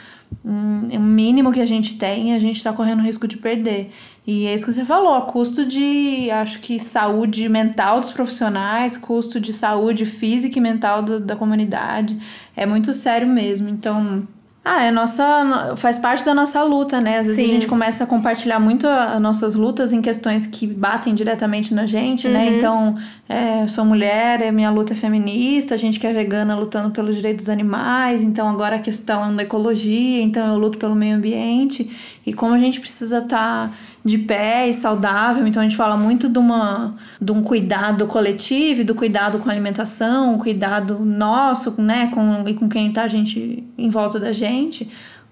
um, o mínimo que a gente tem, a gente está correndo risco de perder. E é isso que você falou, a custo de, acho que, saúde mental dos profissionais, custo de saúde física e mental do, da comunidade. É muito sério mesmo. Então, ah, é nossa. Faz parte da nossa luta, né? Às vezes Sim. a gente começa a compartilhar muito as nossas lutas em questões que batem diretamente na gente, né? uhum. né? Então, é, sou mulher, é, minha luta é feminista, a gente que é vegana lutando pelos direitos dos animais, então agora a questão da ecologia, então eu luto pelo meio ambiente. E como a gente precisa estar. Tá de pé e saudável. Então a gente fala muito de, uma, de um cuidado coletivo, do cuidado com a alimentação, cuidado nosso, né, com, e com quem tá a gente em volta da gente.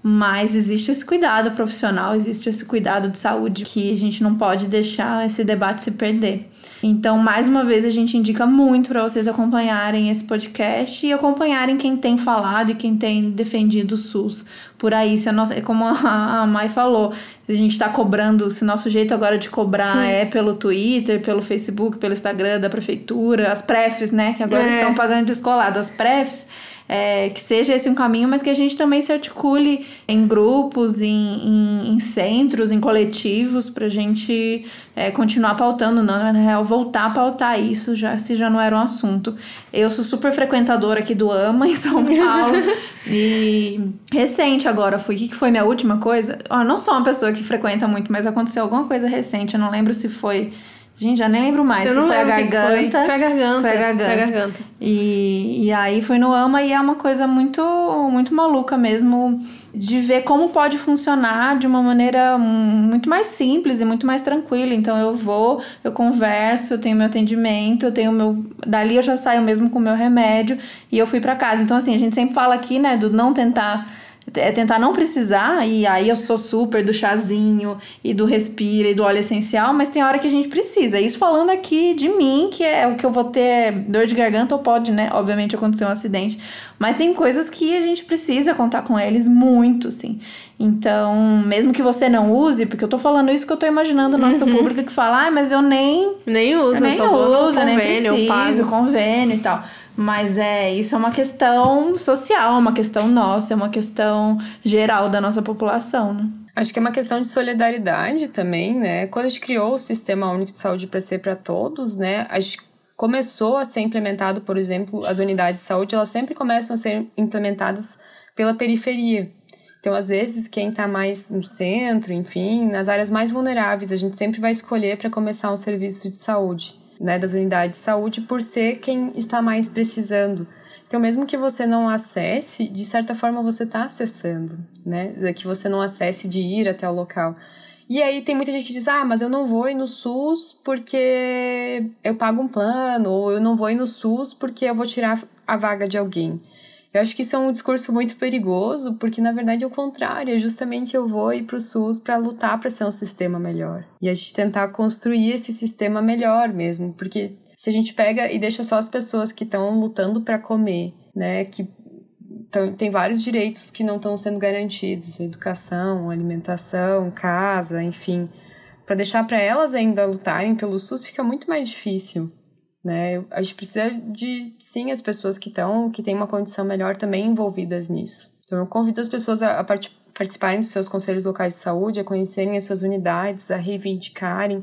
Mas existe esse cuidado profissional, existe esse cuidado de saúde que a gente não pode deixar esse debate se perder. Então, mais uma vez, a gente indica muito para vocês acompanharem esse podcast e acompanharem quem tem falado e quem tem defendido o SUS por aí. Se a nossa, como a, Mai falou, a gente está cobrando, se nosso jeito agora de cobrar Sim. é pelo Twitter, pelo Facebook, pelo Instagram da prefeitura, as prefs, né, que agora é. estão pagando descolado, as prefs é, que seja esse um caminho, mas que a gente também se articule em grupos, em, em, em centros, em coletivos, para a gente é, continuar pautando, não, na real, voltar a pautar isso, já, se já não era um assunto. Eu sou super frequentadora aqui do AMA, em São Paulo, e recente agora fui. O que foi minha última coisa? Oh, não sou uma pessoa que frequenta muito, mas aconteceu alguma coisa recente, eu não lembro se foi Gente, já nem lembro mais. Eu se foi a garganta. Foi. foi. a garganta. Foi a garganta. Foi a garganta. E, e aí foi no AMA e é uma coisa muito, muito maluca mesmo de ver como pode funcionar de uma maneira muito mais simples e muito mais tranquila. Então eu vou, eu converso, eu tenho meu atendimento, eu tenho meu. Dali eu já saio mesmo com o meu remédio e eu fui para casa. Então, assim, a gente sempre fala aqui, né, do não tentar é tentar não precisar, e aí eu sou super do chazinho e do respira e do óleo essencial, mas tem hora que a gente precisa. Isso falando aqui de mim, que é o que eu vou ter dor de garganta, ou pode, né? Obviamente acontecer um acidente, Mas tem coisas que a gente precisa contar com eles muito, assim. Então, mesmo que você não use, porque eu tô falando isso que eu tô imaginando nosso uhum. público que fala, ah, mas eu nem. Nem uso, eu nem só uso, nem preciso, convênio e tal. Mas é, isso é uma questão social, uma questão nossa, é uma questão geral da nossa população, né? Acho que é uma questão de solidariedade também, né? Quando a gente criou o Sistema Único de Saúde para ser para todos, né? A gente começou a ser implementado, por exemplo, as unidades de saúde, elas sempre começam a ser implementadas pela periferia. Então, às vezes, quem está mais no centro, enfim, nas áreas mais vulneráveis, a gente sempre vai escolher para começar um serviço de saúde, né, das unidades de saúde, por ser quem está mais precisando. Então, mesmo que você não acesse, de certa forma você está acessando, né? Que você não acesse de ir até o local. E aí tem muita gente que diz: ah, mas eu não vou ir no SUS porque eu pago um plano, ou eu não vou ir no SUS porque eu vou tirar a vaga de alguém. Eu acho que isso é um discurso muito perigoso, porque na verdade é o contrário, é justamente eu vou ir para o SUS para lutar para ser um sistema melhor. E a gente tentar construir esse sistema melhor mesmo, porque se a gente pega e deixa só as pessoas que estão lutando para comer, né, que tão, tem vários direitos que não estão sendo garantidos, educação, alimentação, casa, enfim, para deixar para elas ainda lutarem pelo SUS fica muito mais difícil né? A gente precisa de, sim, as pessoas que estão, que têm uma condição melhor também envolvidas nisso. Então, eu convido as pessoas a, a part participarem dos seus conselhos locais de saúde, a conhecerem as suas unidades, a reivindicarem,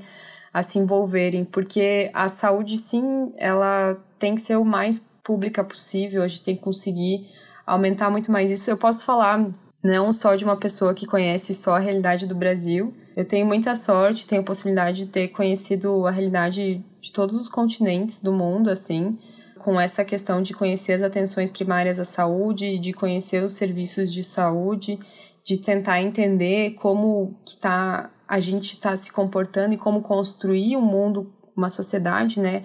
a se envolverem, porque a saúde, sim, ela tem que ser o mais pública possível, a gente tem que conseguir aumentar muito mais isso. Eu posso falar não só de uma pessoa que conhece só a realidade do Brasil, eu tenho muita sorte, tenho possibilidade de ter conhecido a realidade de todos os continentes do mundo, assim, com essa questão de conhecer as atenções primárias à saúde, de conhecer os serviços de saúde, de tentar entender como que tá, a gente está se comportando e como construir um mundo, uma sociedade, né?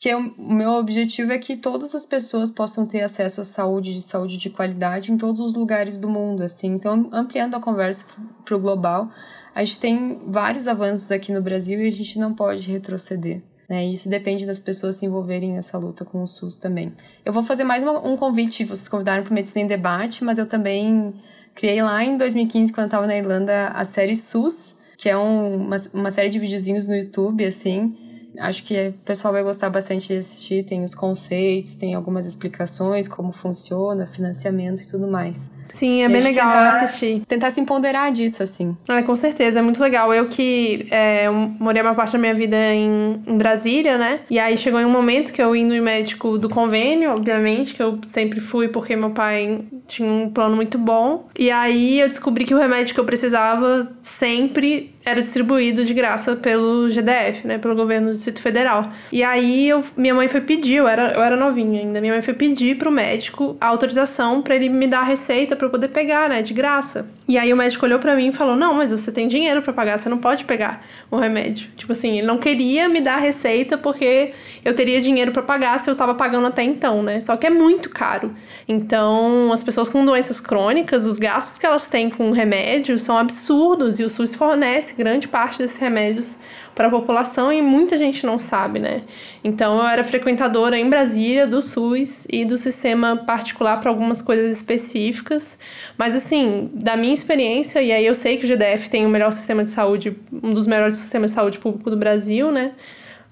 Que o meu objetivo é que todas as pessoas possam ter acesso à saúde, de saúde de qualidade em todos os lugares do mundo, assim. Então, ampliando a conversa para o global, a gente tem vários avanços aqui no Brasil e a gente não pode retroceder. Né? Isso depende das pessoas se envolverem nessa luta com o SUS também. Eu vou fazer mais uma, um convite, vocês convidaram para o Medicina em Debate, mas eu também criei lá em 2015, quando estava na Irlanda, a série SUS, que é um, uma, uma série de videozinhos no YouTube, assim, Acho que o pessoal vai gostar bastante de assistir. Tem os conceitos, tem algumas explicações, como funciona, financiamento e tudo mais. Sim, é bem legal tentar, assistir. Tentar se empoderar disso, assim. É, com certeza, é muito legal. Eu que é, eu morei uma parte da minha vida em, em, Brasília, né? E aí chegou em um momento que eu indo em médico do convênio, obviamente, que eu sempre fui porque meu pai tinha um plano muito bom. E aí eu descobri que o remédio que eu precisava sempre era distribuído de graça pelo GDF, né, pelo governo do Distrito Federal. E aí eu, minha mãe foi pedir, eu era, eu era novinha ainda, minha mãe foi pedir pro médico a autorização para ele me dar a receita para poder pegar, né, de graça. E aí o médico olhou para mim e falou: "Não, mas você tem dinheiro para pagar, você não pode pegar o remédio". Tipo assim, ele não queria me dar a receita porque eu teria dinheiro para pagar se eu tava pagando até então, né? Só que é muito caro. Então, as pessoas com doenças crônicas, os gastos que elas têm com remédio são absurdos e o SUS fornece grande parte desses remédios para a população e muita gente não sabe, né? Então eu era frequentadora em Brasília do SUS e do sistema particular para algumas coisas específicas, mas assim, da minha experiência, e aí eu sei que o GDF tem o melhor sistema de saúde, um dos melhores sistemas de saúde público do Brasil, né?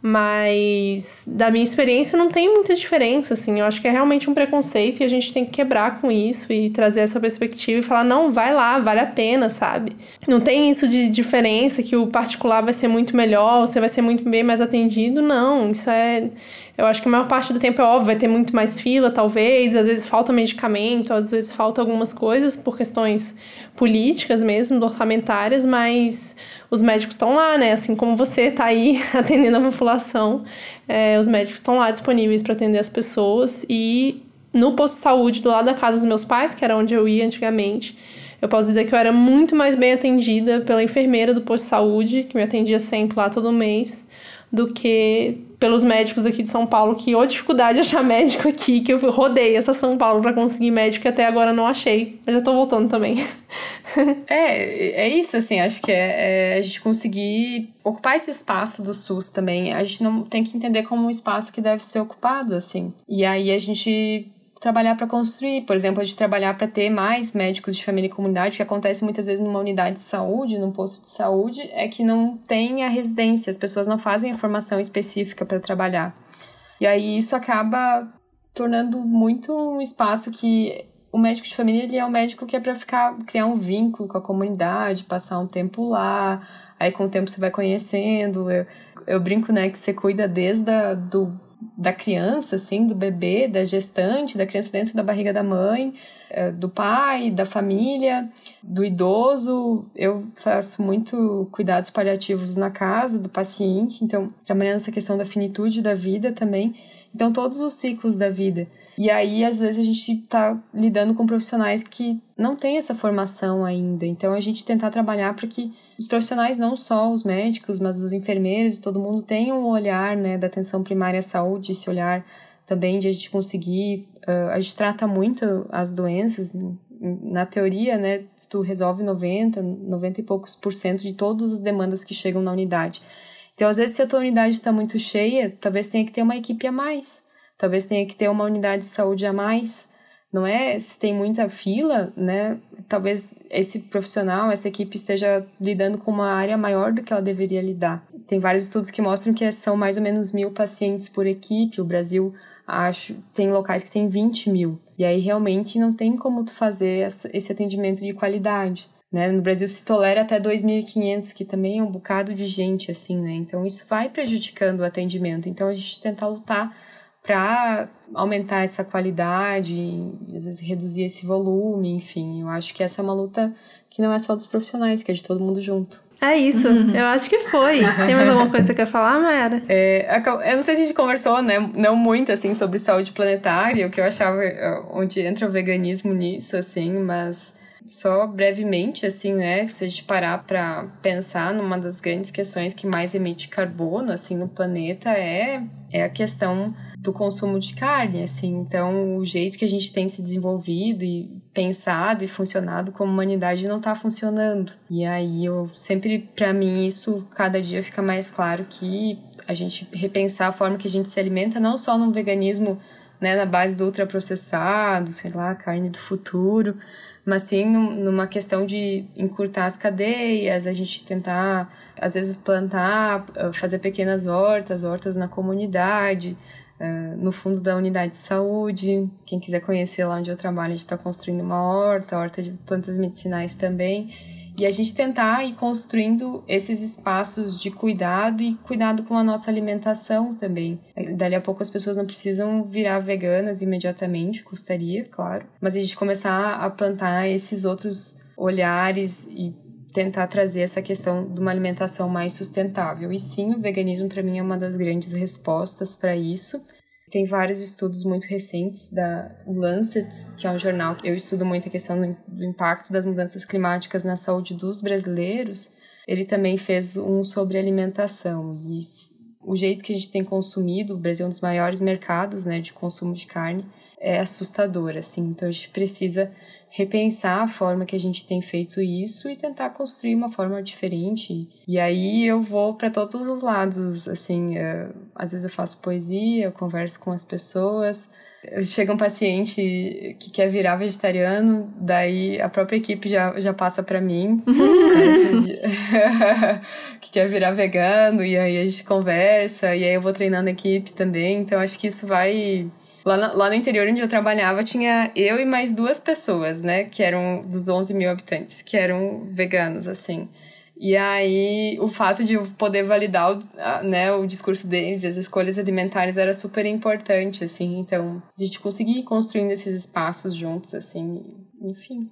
Mas da minha experiência não tem muita diferença, assim. Eu acho que é realmente um preconceito e a gente tem que quebrar com isso e trazer essa perspectiva e falar, não, vai lá, vale a pena, sabe? Não tem isso de diferença que o particular vai ser muito melhor, você vai ser muito bem mais atendido. Não, isso é. Eu acho que a maior parte do tempo é óbvio, vai ter muito mais fila, talvez, às vezes falta medicamento, às vezes falta algumas coisas por questões políticas mesmo, orçamentárias, mas os médicos estão lá, né? Assim como você está aí atendendo a população, é, os médicos estão lá disponíveis para atender as pessoas. E no posto de saúde, do lado da casa dos meus pais, que era onde eu ia antigamente, eu posso dizer que eu era muito mais bem atendida pela enfermeira do posto de saúde, que me atendia sempre lá todo mês, do que pelos médicos aqui de São Paulo, que ô dificuldade de achar médico aqui, que eu rodei essa São Paulo para conseguir médico e até agora não achei. Eu já tô voltando também. é, é isso, assim, acho que é, é, a gente conseguir ocupar esse espaço do SUS também. A gente não tem que entender como um espaço que deve ser ocupado, assim. E aí a gente trabalhar para construir, por exemplo, de trabalhar para ter mais médicos de família e comunidade, que acontece muitas vezes numa unidade de saúde, num posto de saúde, é que não tem a residência, as pessoas não fazem a formação específica para trabalhar. E aí isso acaba tornando muito um espaço que o médico de família ele é um médico que é para ficar criar um vínculo com a comunidade, passar um tempo lá, aí com o tempo você vai conhecendo. Eu, eu brinco, né, que você cuida desde a, do da criança, assim, do bebê, da gestante, da criança dentro da barriga da mãe, eh, do pai, da família, do idoso. Eu faço muito cuidados paliativos na casa do paciente, então, trabalhando essa questão da finitude da vida também. Então, todos os ciclos da vida. E aí, às vezes, a gente está lidando com profissionais que não têm essa formação ainda. Então, a gente tentar trabalhar para que os profissionais, não só os médicos, mas os enfermeiros, todo mundo tem um olhar né, da atenção primária à saúde, esse olhar também de a gente conseguir. Uh, a gente trata muito as doenças, na teoria, né, tu resolve 90, 90 e poucos por cento de todas as demandas que chegam na unidade. Então, às vezes, se a tua unidade está muito cheia, talvez tenha que ter uma equipe a mais, talvez tenha que ter uma unidade de saúde a mais não é se tem muita fila, né? Talvez esse profissional, essa equipe esteja lidando com uma área maior do que ela deveria lidar. Tem vários estudos que mostram que são mais ou menos mil pacientes por equipe. O Brasil, acho, tem locais que tem 20 mil. E aí realmente não tem como tu fazer esse atendimento de qualidade. Né? No Brasil se tolera até 2.500, que também é um bocado de gente, assim, né? Então isso vai prejudicando o atendimento. Então a gente tenta lutar para aumentar essa qualidade, às vezes reduzir esse volume, enfim. Eu acho que essa é uma luta que não é só dos profissionais, que é de todo mundo junto. É isso, uhum. eu acho que foi. Tem mais alguma coisa que você quer falar, Mayara? É, eu não sei se a gente conversou, né, não muito, assim, sobre saúde planetária, o que eu achava, é, onde entra o veganismo nisso, assim, mas só brevemente, assim, né, se a gente parar para pensar numa das grandes questões que mais emite carbono, assim, no planeta é, é a questão do consumo de carne, assim. Então, o jeito que a gente tem se desenvolvido e pensado e funcionado como humanidade não está funcionando. E aí, eu sempre, para mim, isso cada dia fica mais claro que a gente repensar a forma que a gente se alimenta, não só no veganismo, né, na base do ultraprocessado, sei lá, carne do futuro, mas sim numa questão de encurtar as cadeias, a gente tentar, às vezes, plantar, fazer pequenas hortas, hortas na comunidade, uh, no fundo da unidade de saúde. Quem quiser conhecer lá onde eu trabalho, a gente está construindo uma horta, horta de plantas medicinais também. E a gente tentar ir construindo esses espaços de cuidado e cuidado com a nossa alimentação também. Dali a pouco as pessoas não precisam virar veganas imediatamente, custaria, claro. Mas a gente começar a plantar esses outros olhares e tentar trazer essa questão de uma alimentação mais sustentável. E sim, o veganismo para mim é uma das grandes respostas para isso. Tem vários estudos muito recentes da Lancet, que é um jornal que eu estudo muito a questão do impacto das mudanças climáticas na saúde dos brasileiros. Ele também fez um sobre alimentação e o jeito que a gente tem consumido, o Brasil é um dos maiores mercados, né, de consumo de carne, é assustador, assim. Então a gente precisa repensar a forma que a gente tem feito isso e tentar construir uma forma diferente. E aí eu vou para todos os lados, assim, uh, às vezes eu faço poesia, eu converso com as pessoas. Chega um paciente que quer virar vegetariano, daí a própria equipe já, já passa para mim, que quer virar vegano, e aí a gente conversa, e aí eu vou treinando a equipe também, então acho que isso vai Lá, lá no interior onde eu trabalhava, tinha eu e mais duas pessoas, né? Que eram dos 11 mil habitantes, que eram veganos, assim. E aí, o fato de eu poder validar o, né, o discurso deles, as escolhas alimentares, era super importante, assim. Então, a gente conseguir ir construindo esses espaços juntos, assim. Enfim,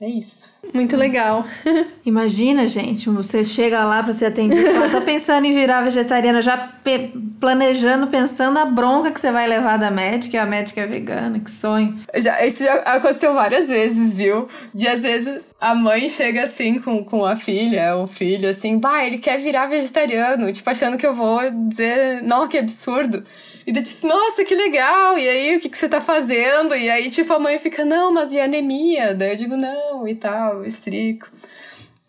é isso. Muito legal. Imagina, gente, você chega lá para ser atendido, ela tá pensando em virar vegetariana, já pe planejando, pensando a bronca que você vai levar da médica, e a médica é vegana, que sonho. Já, isso já aconteceu várias vezes, viu? De às vezes a mãe chega assim com, com a filha, o filho, assim, bah, ele quer virar vegetariano, tipo, achando que eu vou dizer, não, que absurdo. E daí disse, nossa, que legal, e aí, o que, que você tá fazendo? E aí, tipo, a mãe fica, não, mas e anemia? Daí eu digo, não, e tal, explico.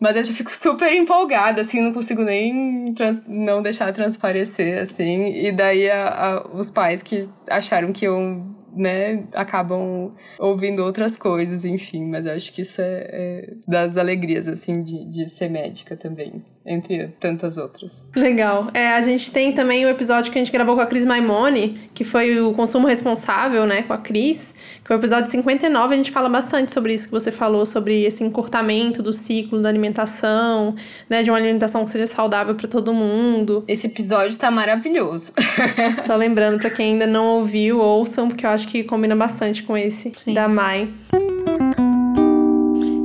Mas eu já fico super empolgada, assim, não consigo nem trans, não deixar transparecer, assim. E daí a, a, os pais que acharam que eu né, acabam ouvindo outras coisas, enfim. Mas eu acho que isso é, é das alegrias, assim, de, de ser médica também entre tantas outras. Legal. É, a gente tem também o episódio que a gente gravou com a Cris Maimone, que foi o consumo responsável, né, com a Cris, que é o episódio 59, a gente fala bastante sobre isso que você falou, sobre esse encurtamento do ciclo da alimentação, né, de uma alimentação que seja saudável para todo mundo. Esse episódio tá maravilhoso. Só lembrando para quem ainda não ouviu, ouçam, porque eu acho que combina bastante com esse Sim. da Mai.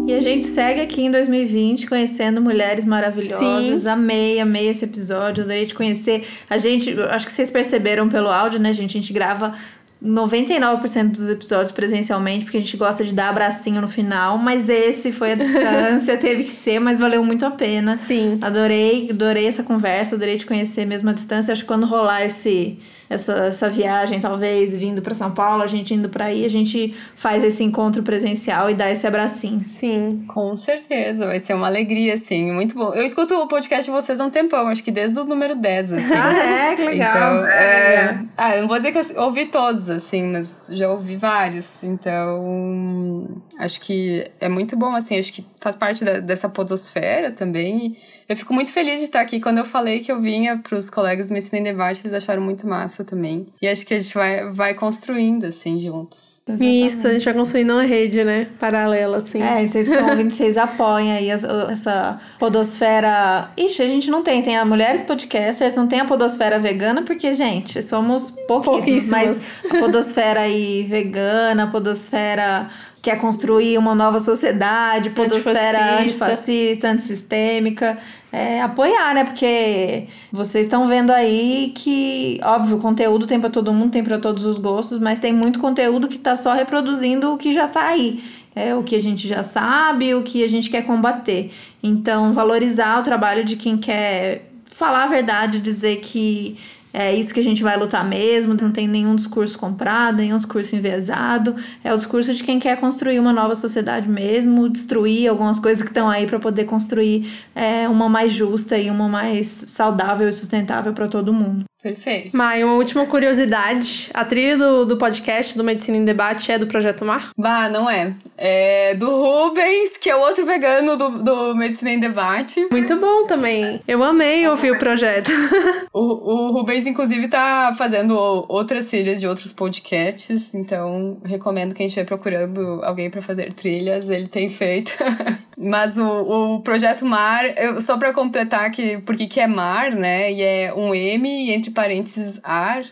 E a gente segue aqui em 2020 conhecendo mulheres maravilhosas. Sim. Amei, amei esse episódio. Adorei te conhecer. A gente, acho que vocês perceberam pelo áudio, né, gente? A gente grava 99% dos episódios presencialmente, porque a gente gosta de dar abracinho no final, mas esse foi a distância, teve que ser, mas valeu muito a pena. Sim. Adorei, adorei essa conversa, adorei te conhecer mesmo à distância. Acho que quando rolar esse essa, essa viagem, talvez, vindo para São Paulo, a gente indo para aí, a gente faz esse encontro presencial e dá esse abracinho. Sim. Com certeza, vai ser uma alegria, assim, muito bom. Eu escuto o podcast de vocês há um tempão, acho que desde o número 10, assim. ah, é? Que legal. Então, é... Ah, eu não vou dizer que eu ouvi todos, assim, mas já ouvi vários, então acho que é muito bom, assim, acho que faz parte da, dessa podosfera também eu fico muito feliz de estar aqui. Quando eu falei que eu vinha para os colegas do Medicina em Debate, eles acharam muito massa também. E acho que a gente vai, vai construindo, assim, juntos. Exatamente. Isso, a gente vai construindo uma rede, né? Paralela, assim. É, e vocês estão ouvindo, vocês apoiam aí essa podosfera. Ixi, a gente não tem. Tem a Mulheres Podcasters, não tem a podosfera vegana, porque, gente, somos pouquíssimos. pouquíssimos. Mas a podosfera aí vegana, a podosfera quer construir uma nova sociedade, podosfera antifascista, antifascista antissistêmica. É, apoiar, né? Porque vocês estão vendo aí que, óbvio, conteúdo tem para todo mundo, tem para todos os gostos, mas tem muito conteúdo que tá só reproduzindo o que já tá aí. É o que a gente já sabe, o que a gente quer combater. Então, valorizar o trabalho de quem quer falar a verdade, dizer que é isso que a gente vai lutar mesmo, não tem nenhum discurso comprado, nenhum discurso enviesado. É o discurso de quem quer construir uma nova sociedade mesmo, destruir algumas coisas que estão aí para poder construir é, uma mais justa e uma mais saudável e sustentável para todo mundo. Perfeito. Mai, uma última curiosidade. A trilha do, do podcast do Medicina em Debate é do Projeto Mar? Bah, não é. É do Rubens, que é o outro vegano do, do Medicina em Debate. Muito bom também. Eu amei ouvir o projeto. o, o Rubens, inclusive, tá fazendo outras trilhas de outros podcasts, então recomendo que a gente estiver procurando alguém para fazer trilhas, ele tem feito. Mas o, o Projeto Mar, eu, só para completar que, porque que é Mar, né? E é um M entre entre parênteses ar,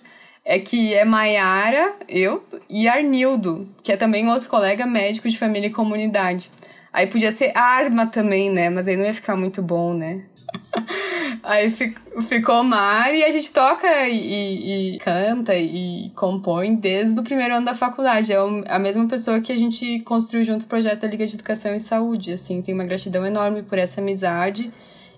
é que é Maiara, eu, e Arnildo, que é também outro colega médico de família e comunidade. Aí podia ser arma também, né? Mas aí não ia ficar muito bom, né? Aí ficou Mar e a gente toca e, e, canta e compõe desde o primeiro ano da faculdade. É a mesma pessoa que a gente construiu junto o projeto da Liga de Educação e Saúde. Assim, tem uma gratidão enorme por essa amizade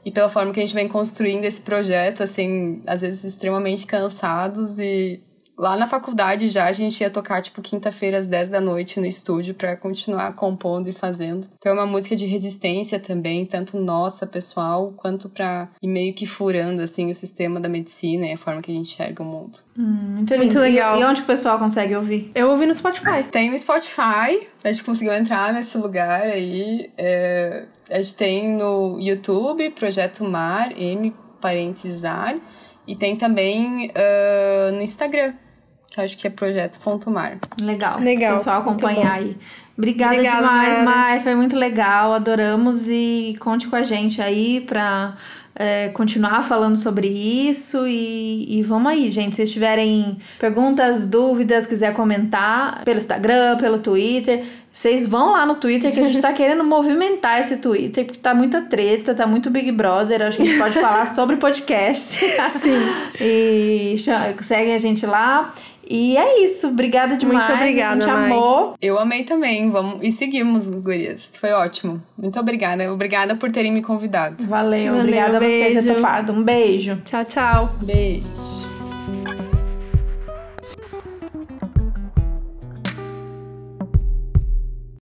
e pela forma que a gente vem construindo esse projeto, assim, às vezes extremamente cansados e lá na faculdade já a gente ia tocar tipo quinta-feira às 10 da noite no estúdio para continuar compondo e fazendo. Então é uma música de resistência também, tanto nossa pessoal quanto para ir meio que furando assim o sistema da medicina e a forma que a gente enxerga o mundo. Hum, muito, muito legal. E, e, onde o pessoal consegue ouvir? Eu ouvi no Spotify. Tem no Spotify. A gente conseguiu entrar nesse lugar aí. É, a gente tem no YouTube, Projeto Mar, M parênteses Ar, e tem também uh, no Instagram, que acho que é projeto.mar. Legal. Legal. Pessoal acompanhar aí. Obrigada, Obrigada demais, Mai. Foi muito legal, adoramos e conte com a gente aí pra é, continuar falando sobre isso e, e vamos aí, gente. Se tiverem perguntas, dúvidas, quiser comentar pelo Instagram, pelo Twitter, vocês vão lá no Twitter que a gente tá querendo movimentar esse Twitter, porque tá muita treta, tá muito Big Brother. Acho que a gente pode falar sobre podcast. Sim. e seguem a gente lá. E é isso. Obrigada demais. Muito obrigada, a gente mãe. amou. Eu amei também. Vamos... E seguimos, gurias. Foi ótimo. Muito obrigada. Obrigada por terem me convidado. Valeu. Valeu obrigada a você ter topado. Um beijo. Tchau, tchau. Beijo.